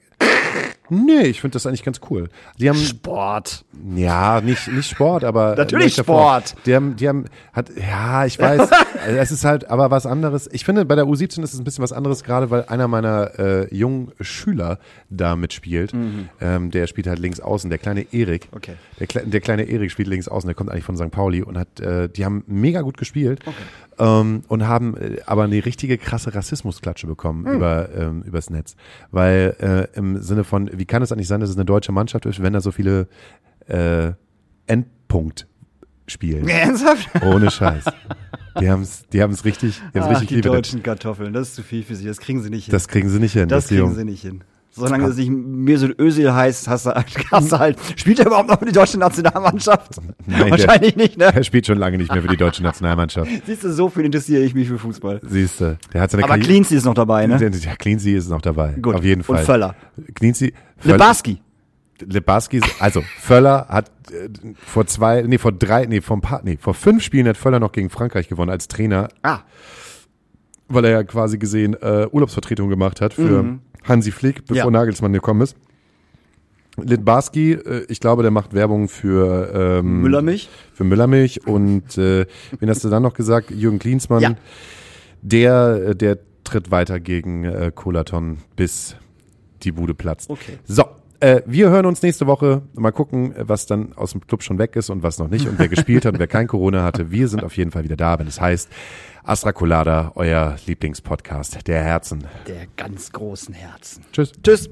Nee, ich finde das eigentlich ganz cool. Die haben, Sport. Ja, nicht, nicht Sport, aber. [laughs] Natürlich davor. Sport. Die haben, die haben, hat, ja, ich weiß. [laughs] es ist halt aber was anderes. Ich finde, bei der U17 ist es ein bisschen was anderes, gerade weil einer meiner äh, jungen Schüler da mitspielt. Ähm, der spielt halt links außen, der kleine Erik. Okay. Der, der kleine Erik spielt links außen, der kommt eigentlich von St. Pauli und hat, äh, die haben mega gut gespielt ähm, und haben äh, aber eine richtige krasse Rassismusklatsche bekommen über ähm, übers Netz, weil äh, im Sinne von, wie kann es eigentlich sein, dass es eine deutsche Mannschaft ist, wenn da so viele äh, Endpunkt spielen? [laughs] Ernsthaft? Ohne Scheiß. Die haben es, die haben es richtig, die haben es Ach, richtig die deutschen Kartoffeln, das ist zu viel für sie, das kriegen sie nicht hin. Das kriegen sie nicht hin. das kriegen sie nicht hin. Solange es nicht Mesut Özil heißt, hast du, hast du halt, spielt er überhaupt noch für die deutsche Nationalmannschaft? Nein, Wahrscheinlich nicht, ne? Er spielt schon lange nicht mehr für die deutsche Nationalmannschaft. [laughs] Siehst du, so viel interessiere ich mich für Fußball. Siehst du, der hat seine Aber Karriere- Cleansy ist noch dabei, ne? Der, der Cleansy ist noch dabei. Gut. Auf jeden Fall. Und Völler. Cleansy. Völler- Lebarski, also Völler hat äh, vor zwei, nee, vor drei, nee, vor ein paar, nee, vor fünf Spielen hat Völler noch gegen Frankreich gewonnen als Trainer, Ah, weil er ja quasi gesehen äh, Urlaubsvertretung gemacht hat für Hansi Flick, bevor Ja. Nagelsmann gekommen ist. Litbarski, äh, ich glaube, der macht Werbung für ähm, Müllermilch. für Müllermilch und äh, wen hast du dann noch gesagt? Jürgen Klinsmann. Ja. Der, der tritt weiter gegen äh, Kolaton, bis die Bude platzt. Okay. So, äh, wir hören uns nächste Woche. Mal gucken, was dann aus dem Club schon weg ist und was noch nicht und wer gespielt hat und wer kein Corona hatte. Wir sind auf jeden Fall wieder da, wenn es heißt Astra Colada, euer Lieblingspodcast der Herzen. Der ganz großen Herzen. Tschüss. Tschüss.